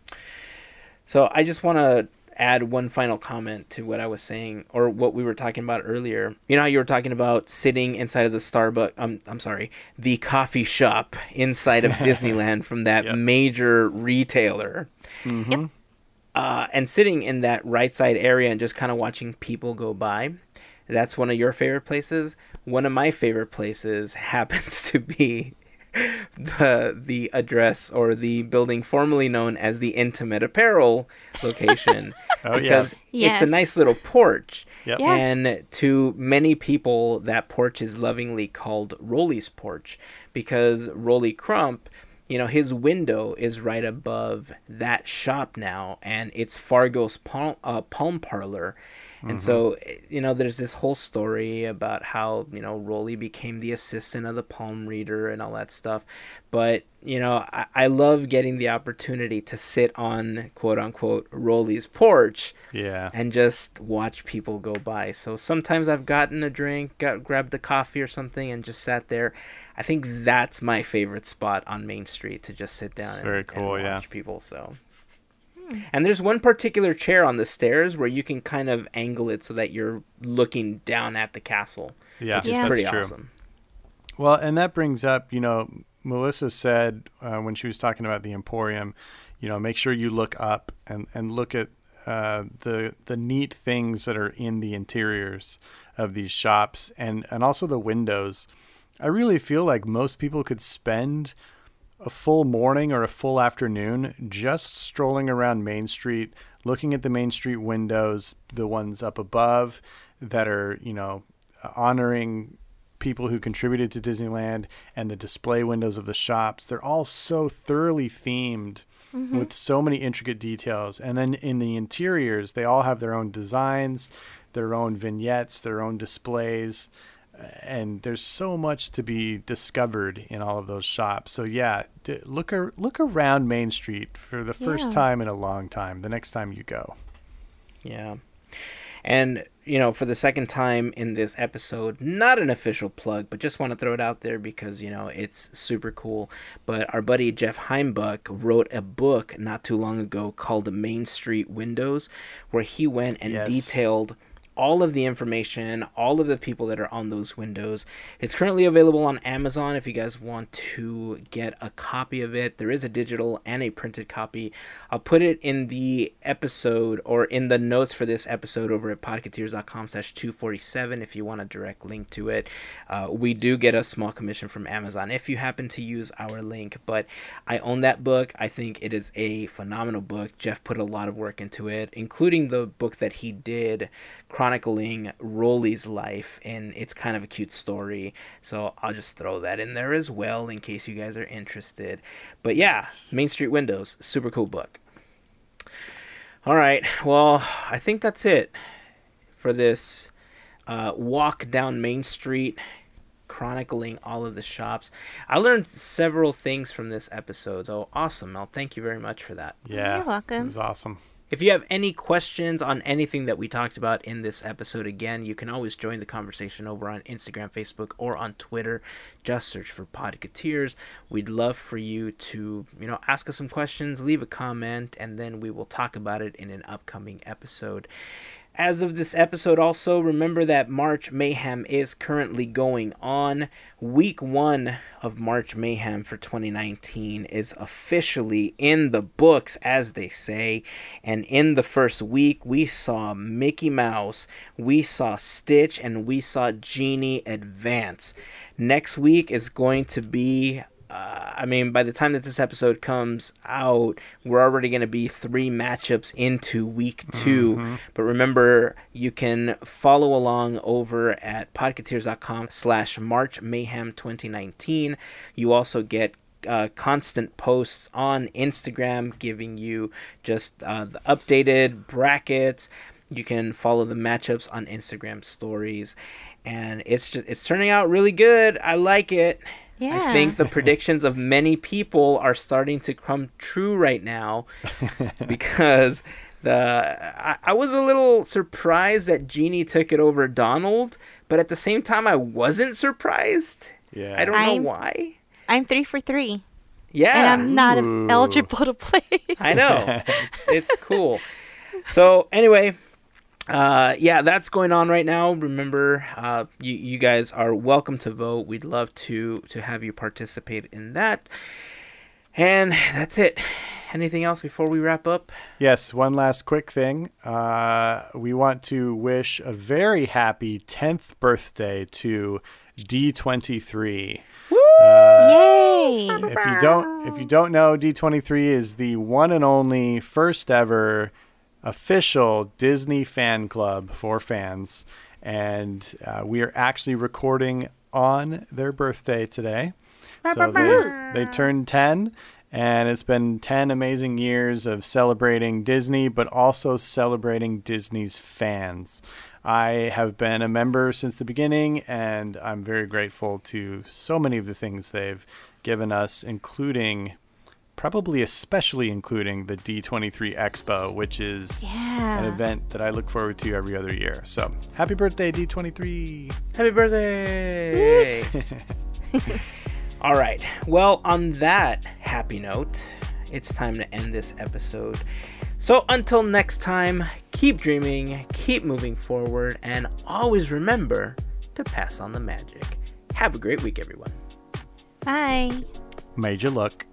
so i just want to add one final comment to what i was saying or what we were talking about earlier you know you were talking about sitting inside of the starbucks um, i'm sorry the coffee shop inside of disneyland from that Yep. major retailer Yep. uh, and sitting in that right side area and just kind of watching people go by. That's one of your favorite places. One of my favorite places happens to be the the address or the building formerly known as the Intimate Apparel location Oh, yeah. because it's Yes. a nice little porch. Yep. Yeah. And to many people, that porch is lovingly called Rolly's porch because Rolly Crump, you know, his window is right above that shop now, and it's Fargo's Palm, uh, Palm Parlor. And so, eh, you know, there's this whole story about how, you know, Rolly became the assistant of the palm reader and all that stuff. But, you know, I, I love getting the opportunity to sit on quote unquote Rolly's porch Yeah. and just watch people go by. So sometimes I've gotten a drink, got grabbed a coffee or something, and just sat there. I think that's my favorite spot on Main Street to just sit down It's and, very and cool, yeah. people. So. And there's one particular chair on the stairs where you can kind of angle it so that you're looking down at the castle, Yeah, which is Yeah. pretty that's true. awesome. Well, and that brings up, you know, Melissa said uh, when she was talking about the Emporium, you know, make sure you look up and, and look at uh, the the neat things that are in the interiors of these shops and, and also the windows. I really feel like most people could spend a full morning or a full afternoon just strolling around Main Street, looking at the Main Street windows, the ones up above that are, you know, honoring people who contributed to Disneyland and the display windows of the shops. They're all so thoroughly themed mm-hmm. with so many intricate details. And then in the interiors, they all have their own designs, their own vignettes, their own displays. And there's so much to be discovered in all of those shops. So yeah, d- look ar- look around Main Street for the first Yeah. time in a long time. The next time you go. Yeah. And, you know, for the second time in this episode, not an official plug, but just want to throw it out there because, you know, it's super cool. But our buddy Jeff Heimbuch wrote a book not too long ago called The Main Street Windows, where he went and Yes. detailed all of the information, all of the people that are on those windows. It's currently available on Amazon if you guys want to get a copy of it. There is a digital and a printed copy. I'll put it in the episode or in the notes for this episode over at podcateers.com slash 247 if you want a direct link to it. Uh, we do get a small commission from Amazon if you happen to use our link, but I own that book. I think it is a phenomenal book. Jeff put a lot of work into it, including the book that he did chronicling Rolly's life, and it's kind of a cute story. So I'll just throw that in there as well in case you guys are interested. But yeah, Main Street Windows, super cool book. All right, well, I think that's it for this uh, walk down Main Street chronicling all of the shops. I learned several things from this episode. So awesome, Mel. Thank you very much for that. Yeah. You're welcome. It was awesome. If you have any questions on anything that we talked about in this episode, again, you can always join the conversation over on Instagram, Facebook, or on Twitter. Just search for Podcateers. We'd love for you to, you know, ask us some questions, leave a comment, and then we will talk about it in an upcoming episode. As of this episode, also remember that March Mayhem is currently going on. Week one of March Mayhem for 2019 is officially in the books, as they say. And in the first week, we saw Mickey Mouse, we saw Stitch, and we saw Genie advance. Next week is going to be uh, I mean, by the time that this episode comes out, we're already going to be three matchups into week 2 But remember, you can follow along over at podcateers.com slash March Mayhem 2019. You also get uh, constant posts on Instagram giving you just uh, the updated brackets. You can follow the matchups on Instagram stories. And it's just it's turning out really good. I like it. I think the predictions of many people are starting to come true right now because the I, I was a little surprised that Genie took it over Donald, but at the same time I wasn't surprised. Yeah. I don't I'm- know why. I'm three for three, Yeah, and I'm not Ooh. eligible to play. I know. it's cool. So anyway, uh, yeah, that's going on right now. Remember, uh, you you guys are welcome to vote. We'd love to to have you participate in that. And that's it. Anything else before we wrap up? Yes, one last quick thing. Uh, we want to wish a very happy 10th birthday to D23. Yay! If you don't if you don't know, D23 is the one and only first ever official Disney fan club for fans and uh, we are actually recording on their birthday today. So they, they turned 10 And it's been 10 amazing years of celebrating Disney, but also celebrating Disney's fans. I have been a member since the beginning, and I'm very grateful to so many of the things they've given us, including, probably especially including the D23 Expo, which is Yeah. an event that I look forward to every other year. So happy birthday, D23! Happy birthday! All right. Well, on that happy note, it's time to end this episode. So until next time, keep dreaming, keep moving forward, and always remember to pass on the magic. Have a great week, everyone. Bye. Major look.